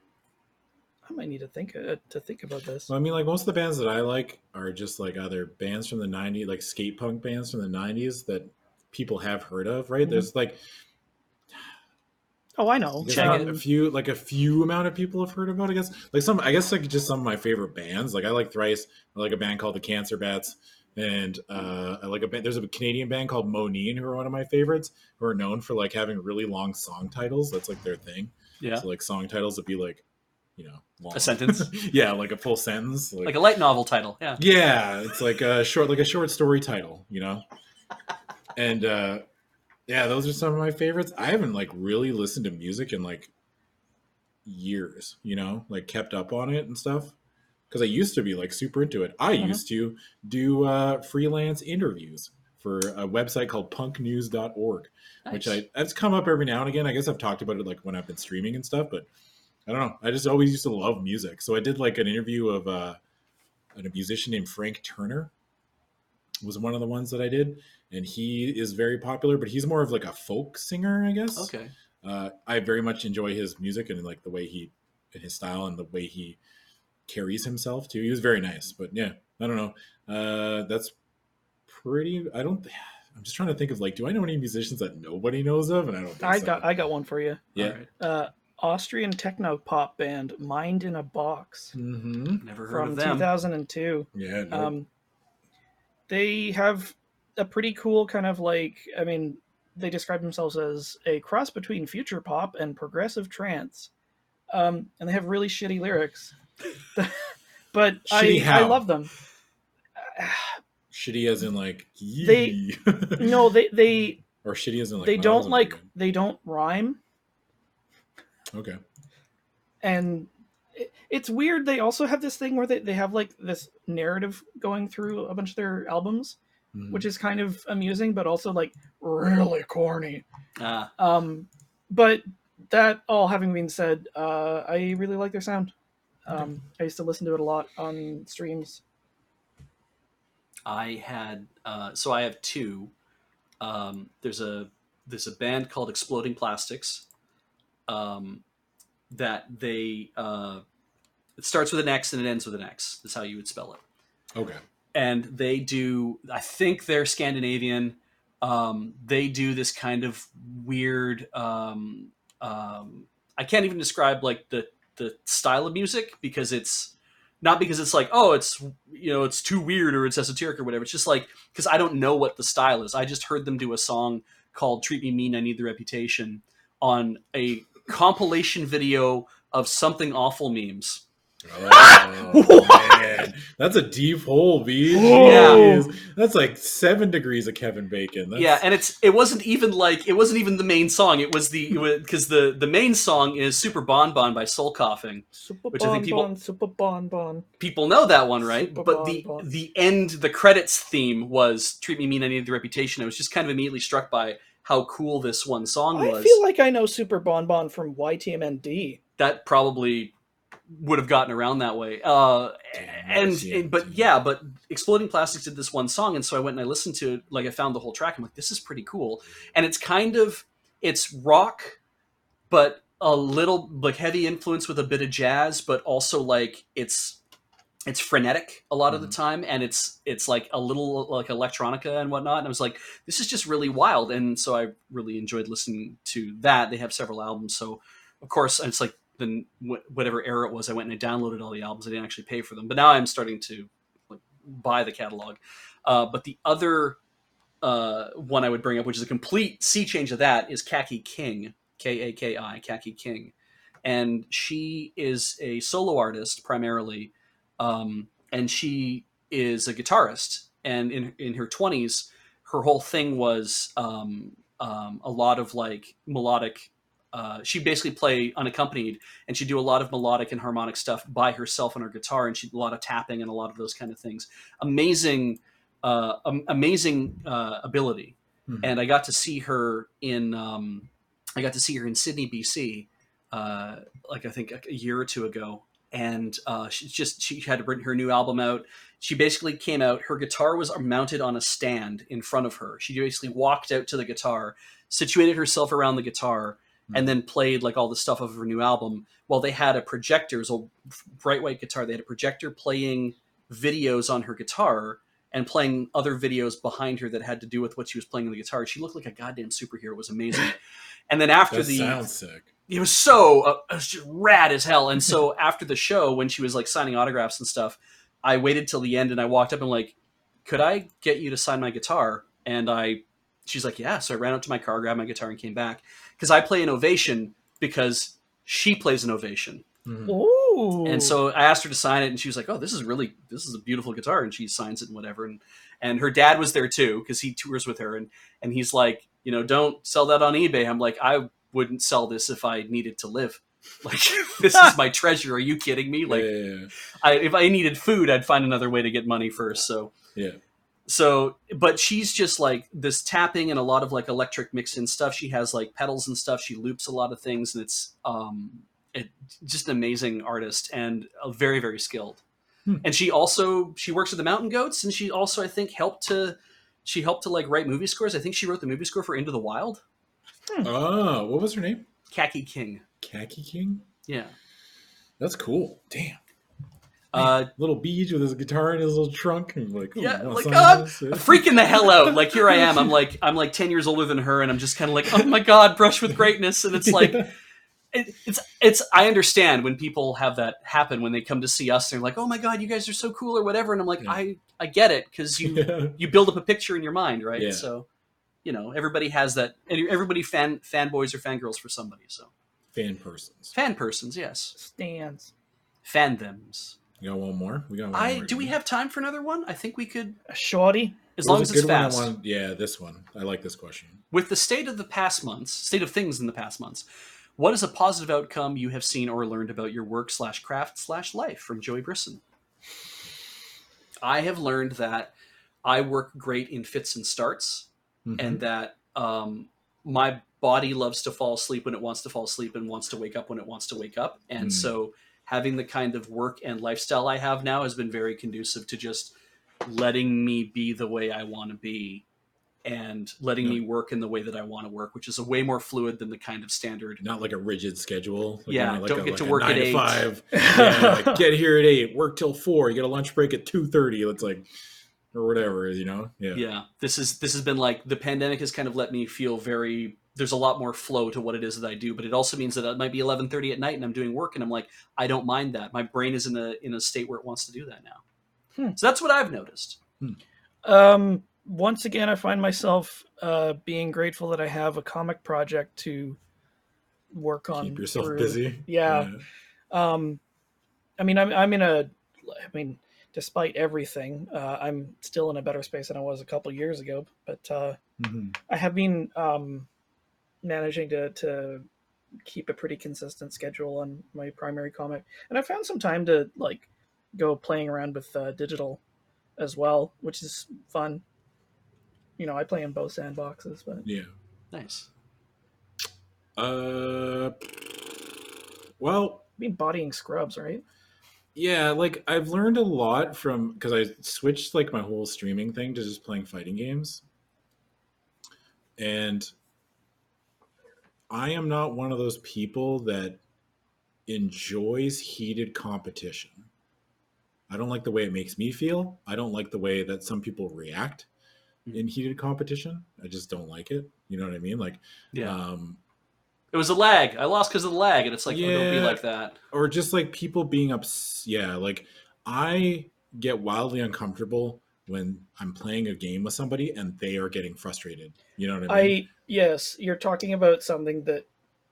I might need to think uh, to think about this. Well, I mean, like most of the bands that I like are just like either bands from the '90s, like skate punk bands from the '90s that people have heard of, right? Mhm. There's like Oh, I know. there's Check not it. a few, like a few amount of people have heard about. I guess, like some, I guess, like just some of my favorite bands. Like I like Thrice. I like a band called the Cancer Bats, and uh, I like a band. There's a Canadian band called Moneen who are one of my favorites, who are known for like having really long song titles. That's like their thing. yeah So like song titles would be like, you know, long. a sentence yeah, like a full sentence. like a light novel title yeah yeah it's like a short like a short story title you know and uh yeah those are some of my favorites i haven't like really listened to music in like years you know like kept up on it and stuff because i used to be like super into it i Mhm. used to do uh freelance interviews for a website called punknews.org which I that's come up every now and again. I guess I've talked about it like when I've been streaming and stuff, but I don't know. I just always used to love music. So I did like an interview of uh, a musician named Frank Turner was one of the ones that I did, and he is very popular, but he's more of like a folk singer, I guess. okay Uh, I very much enjoy his music and like the way he and his style and the way he carries himself too. He was very nice, but yeah, I don't know. Uh, that's pretty. I don't. I'm just trying to think of like, do I know any musicians that nobody knows of? And I don't. Think I so. got I got one for you. Yeah. All right. Uh, Austrian techno pop band Mind in a Box Mm-hmm. Never heard from of them. 2002. Yeah. No. Um, they have a pretty cool kind of like I mean, they describe themselves as a cross between future pop and progressive trance, um, and they have really shitty lyrics. but I Shitty I how? love them. shitty as in like. They- No, they they or shitty as in like. they don't like they don't rhyme. Okay. and it's weird they also have this thing where they, they have like this narrative going through a bunch of their albums Mhm. which is kind of amusing but also like really corny Ah, um but that all having been said uh i really like their sound um i used to listen to it a lot on streams I had uh, so I have two. Um, there's a there's a band called Xploding Plastix. Um, that they uh, it starts with an X and it ends with an X. That's how you would spell it. Okay. And they do i think they're scandinavian. Um, they do this kind of weird um, um, i can't even describe like the the style of music because it's not because it's like oh it's you know it's too weird or it's esoteric or whatever. It's just like because i don't know what the style is. I just heard them do a song called treat me mean i need the reputation on a compilation video of something awful memes. Oh, man. That's a deep hole, B. Whoa. Jeez. That's like seven degrees of Kevin Bacon. That's, Yeah, and it's it wasn't even like it wasn't even the main song. It was the because the the main song is Super Bon Bon by Soul Coughing. Super Which I think bon people- bon, super bon bon. People know that one, right? Super but Bon the Bon. the end the credits theme was "Treat Me Mean I Need the Reputation." I was just kind of immediately struck by how cool this one song I was. I feel like I know Super Bon Bon from YTMND. that probably would have gotten around that way. Uh, Damn, and it, but yeah, but Xploding Plastix did this one song, and so I went and I listened to it. Like I found the whole track. I'm like, this is pretty cool, and it's kind of it's rock, but a little like heavy influence with a bit of jazz, but also like it's it's frenetic a lot of the time, and it's it's like a little like electronica and whatnot. And I was like, this is just really wild, and so I really enjoyed listening to that. They have several albums, so of course it's like then wh- whatever era it was, I went and I downloaded all the albums. I didn't actually pay for them, but now I'm starting to like buy the catalog. Uh, but the other uh, one I would bring up, which is a complete sea change of that, is Kaki King, K A K I, Kaki King, and she is a solo artist primarily, um, and she is a guitarist. And in in her twenties, her whole thing was um, um, a lot of like melodic. Uh, she basically play unaccompanied, and she'd do a lot of melodic and harmonic stuff by herself on her guitar, and she would a lot of tapping and a lot of those kind of things. Amazing, uh, am- amazing uh, ability. Mhm. And I got to see her in, um, I got to see her in Sidney, BC, uh, like I think a, a year or two ago, and uh, she just she had to bring her new album out. She basically came out. Her guitar was mounted on a stand in front of her. She basically walked out to the guitar, situated herself around the guitar, and then played like all the stuff of her new album. While they had a projector, it was a bright white guitar. They had a projector playing videos on her guitar and playing other videos behind her that had to do with what she was playing on the guitar. She looked like a goddamn superhero. It was amazing. And then after That the sounds sick. it was so uh, it was just rad as hell. And so after the show, when she was like signing autographs and stuff, I waited till the end and I walked up and like, could I get you to sign my guitar? And I, she's like, yeah. So I ran up to my car, grabbed my guitar, and came back because I play an ovation because she plays an ovation. Mhm. Ooh. And so I asked her to sign it, and she was like, "Oh, this is really this is a beautiful guitar," and she signs it and whatever. And and her dad was there too because he tours with her, and and he's like, you know, don't sell that on eBay. I'm like, I wouldn't sell this if I needed to live. Like this is my treasure. Are you kidding me? Like yeah, yeah, yeah. I, if I needed food, I'd find another way to get money first. So Yeah. So but she's just like this tapping and a lot of like electric mixed in stuff she has like pedals and stuff she loops a lot of things and it's um it, just an amazing artist and uh, very very skilled Hmm. and she also she works with the mountain goats and she also i think helped to she helped to like write movie scores i think she wrote the movie score for into the wild Oh, what was her name? kaki king Kaki King. yeah That's cool. Damn. Uh Little Beej with his guitar in his little trunk. And like, oh, Yeah, like, sign uh, freaking the hell out like here i am i'm like i'm like 10 years older than her and i'm just kind of like oh my god brush with greatness and it's like it, it's it's I understand when people have that happen when they come to see us. They're like, "Oh my god, you guys are so cool" or whatever, and I'm like, Yeah. "I I get it because you yeah. you build up a picture in your mind, right?" Yeah. So, you know, everybody has that. and Everybody fan fanboys or fangirls for somebody. So, fan persons. fan persons, yes, stands. fan thems. You got one more? We got one I more. do we have time for another one? I think we could, A shorty. as long as it's good one I fast. yeah, this one. I like this question. With the state of the past months, state of things in the past months, what is a positive outcome you have seen or learned about your work slash craft slash life from Joey Brisson? I have learned that I work great in fits and starts, Mhm. and that um, my body loves to fall asleep when it wants to fall asleep and wants to wake up when it wants to wake up. And Mm. so, having the kind of work and lifestyle I have now has been very conducive to just letting me be the way I want to be and letting me work in the way that I want to work, which is a way more fluid than the kind of standard. not like a rigid schedule. Like, Yeah, you know, like don't a, get like to work at eight. five. Yeah, get here at eight, work till four. You get a lunch break at two thirty. It's like or whatever, you know. Yeah. Yeah, this is this has been like the pandemic has kind of let me feel very. There's a lot more flow to what it is that I do, but it also means that it might be 11:30 at night and I'm doing work, and I'm like, I don't mind that. My brain is in a in a state where it wants to do that now. Hmm. So that's what I've noticed. Um, once again, I find myself uh, being grateful that I have a comic project to work on. Keep yourself through. busy. Yeah. Um, I mean, I'm I'm in a. I mean, despite everything, uh, I'm still in a better space than I was a couple years ago. But uh, Mhm. I have been um, managing to to keep a pretty consistent schedule on my primary comic, and I found some time to like go playing around with uh, digital as well, which is fun. You know, I play in both sandboxes, but Yeah. Nice. Uh. Well, I mean, bodying scrubs, right? yeah. Like I've learned a lot from because I switched like my whole streaming thing to just playing fighting games, and I am not one of those people that enjoys heated competition. I don't like the way it makes me feel. I don't like the way that some people react in heated competition. I just don't like it. You know what I mean? Like, Yeah. um, it was a lag. I lost because of the lag, and it's like, oh, don't be like that. or just like people being ups. Yeah, like I get wildly uncomfortable when I'm playing a game with somebody and they are getting frustrated. You know what I mean? I yes, you're talking about something that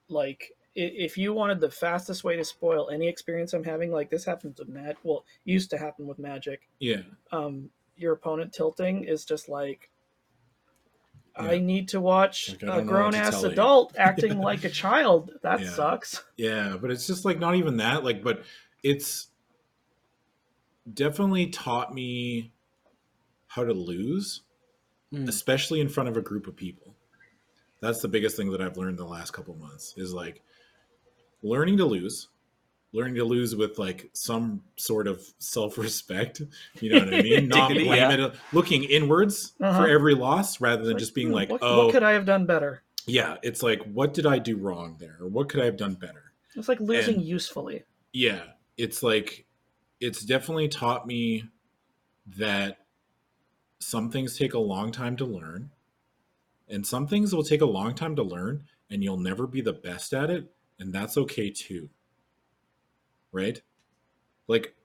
like if you wanted the fastest way to spoil any experience I'm having, like this happens with Mag. Well, used to happen with Magic. yeah, Um, your opponent tilting is just like. I need to watch Like, a don't know what to grown ass adult acting like a child. That Yeah. sucks. yeah, but it's just like not even that. Like, but it's definitely taught me how to lose. Mm. especially in front of a group of people. That's the biggest thing that I've learned the last couple months is like learning to lose, learning to lose with like some sort of self-respect. You know what I mean? Not yeah. it, looking inwards Uh-huh. for every loss rather than Like, just being hmm, like, what, oh, what could I have done better? yeah. It's like, what did I do wrong there? Or what could I have done better? It's like losing And- usefully. yeah it's like it's definitely taught me that some things take a long time to learn and some things will take a long time to learn and you'll never be the best at it and that's okay too. Right? Like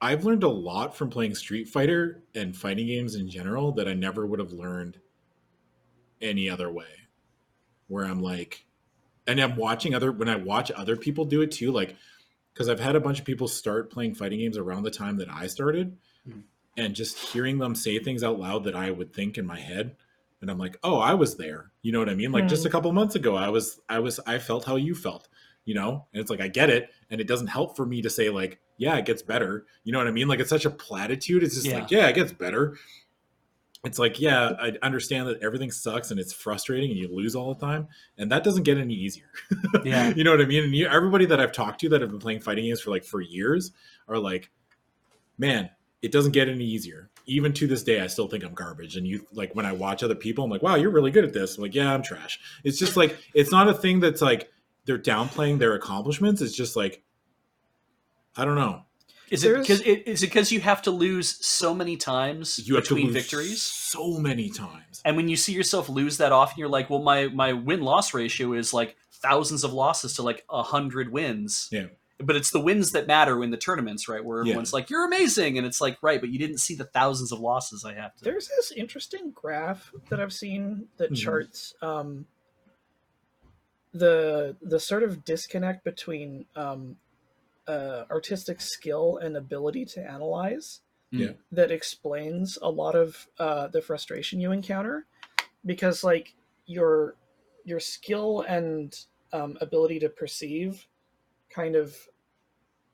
i've learned a lot from playing street fighter and fighting games in general that i never would have learned any other way. Where i'm like and i'm watching other when i watch other people do it too like because I've had a bunch of people start playing fighting games around the time that I started, Mhm. and just hearing them say things out loud that I would think in my head, and I'm like, oh, I was there. You know what I mean? Like just a hmm. couple months ago, I was, I was, I felt how you felt. You know, and it's like I get it, and it doesn't help for me to say like, yeah, it gets better. You know what I mean? Like it's such a platitude. It's just Yeah. like, yeah, it gets better. It's like, yeah, I understand that everything sucks and it's frustrating and you lose all the time, and that doesn't get any easier. Yeah. you know what I mean? And you, everybody that I've talked to that have been playing fighting games for like for years are like, man, it doesn't get any easier. Even to this day, I still think I'm garbage. And you like when I watch other people, I'm like, wow, you're really good at this. I'm like, yeah, I'm trash. It's just like it's not a thing that's like they're downplaying their accomplishments. It's just like I don't know. Is it because it, is it because you have to lose so many times You have to between lose victories? so many times. And when you see yourself lose that often, you're like, well, my my win loss ratio is like thousands of losses to like a hundred wins. Yeah. But it's the wins that matter in the tournaments, right? Where Yeah. everyone's like, "You're amazing," and it's like, right, but you didn't see the thousands of losses I have to. There's this interesting graph that I've seen that Mhm. charts um, the the sort of disconnect between um, uh, artistic skill and ability to analyze. Yeah. That explains a lot of uh, the frustration you encounter, because like your your skill and um, ability to perceive kind of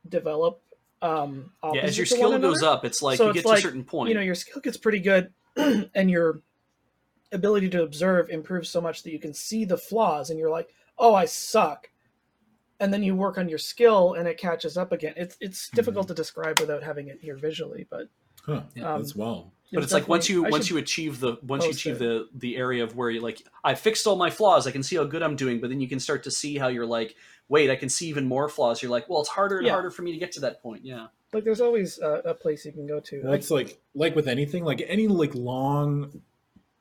develop. Um, Yeah, as your skill goes up, it's like So you it's get to a certain point. you know your skill gets pretty good and your ability to observe improves so much that you can see the flaws and you're like oh i suck and then you work on your skill and it catches up again it's it's Mm-hmm. difficult to describe without having it here visually but Huh. Yeah. That's wild. but it's like once you I once you achieve the once you achieve it. the the area of where you like I fixed all my flaws, I can see how good I'm doing, but then you can start to see how you're like, wait, I can see even more flaws. You're like, well, it's harder and Yeah. harder for me to get to that point. Yeah. like there's always a, a place you can go to Well, Like, like like with anything, like any like long,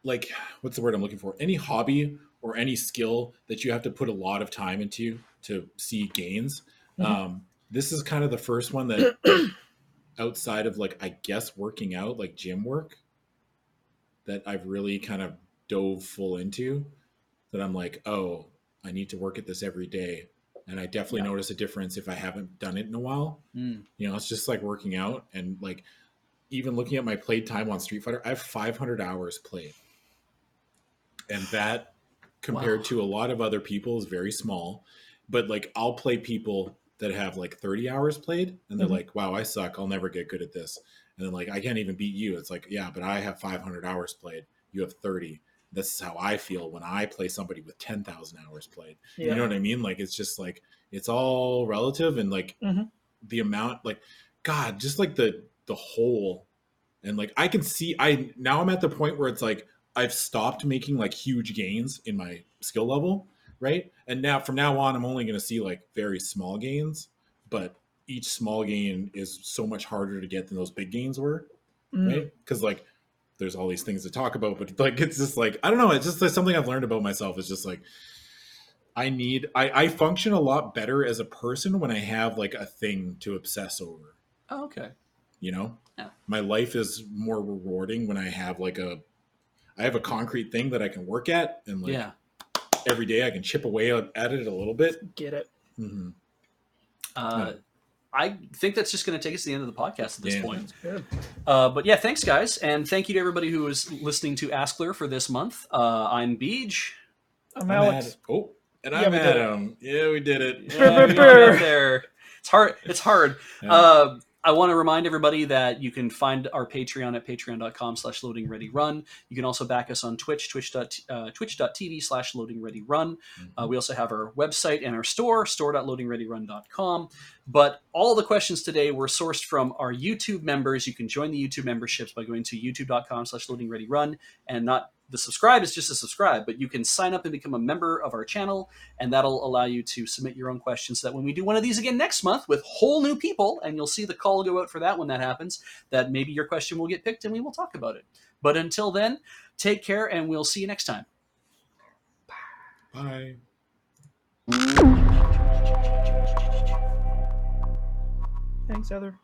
like what's the word I'm looking for? Any hobby or any skill that you have to put a lot of time into to see gains. Mhm. Um, this is kind of the first one that outside of like I guess working out, like gym work, that I've really kind of dove full into. That I'm like, oh, I I need to work at this every day. And I definitely Yeah. notice a difference if I haven't done it in a while. Mm. You know, it's just like working out and like even looking at my played time on Street Fighter, I have 500 hours played. And that compared Wow. to a lot of other people is very small. But like I'll play people that have like 30 hours played and they're Mhm. like, wow, I suck. I'll never get good at this. And then like, I can't even beat you. It's like, yeah, but I have 500 hours played. You have 30. This is how I feel when I play somebody with 10,000 hours played. Yeah. You know what I mean? Like it's just like it's all relative and like Mhm. the amount like god, just like the the whole and like I can see I now I'm at the point where it's like I've stopped making like huge gains in my skill level, right? And now from now on I'm only going to see like very small gains, but each small gain is so much harder to get than those big gains were Mm. right? Because like there's all these things to talk about, but like it's just like I don't know. It's just like something I've learned about myself. It's just like I need I, I function a lot better as a person when I have like a thing to obsess over. Oh, okay. You know, Yeah. my life is more rewarding when I have like a I have a concrete thing that I can work at, and like yeah. every day I can chip away at it a little bit. Get it? hmm Uh, I think that's just going to take us to the end of the podcast at this Yeah. point. Good. Uh, but yeah, thanks guys, and thank you to everybody who was listening to Askler for this month. Uh, I'm Beej. I'm I'm Alex. Ad- oh, and Yeah, I'm we did. Adam. Yeah, we did it. Yeah, we there. It's hard. It's hard. Yeah. Uh, I want to remind everybody that you can find our Patreon at patreon.com slash loading ready run. You can also back us on Twitch, twitch dot, uh, twitch.tv slash loading ready run. Uh, we also have our website and our store, store.loadingreadyrun.com. But all the questions today were sourced from our YouTube members. You can join the YouTube memberships by going to youtube.com slash loading ready run. And not the subscribe is just a subscribe, but you can sign up and become a member of our channel, and that'll allow you to submit your own questions so that when we do one of these again next month with whole new people, and you'll see the call go out for that when that happens, that maybe your question will get picked and we will talk about it. But until then, take care and we'll see you next time. Bye. Thanks, Heather.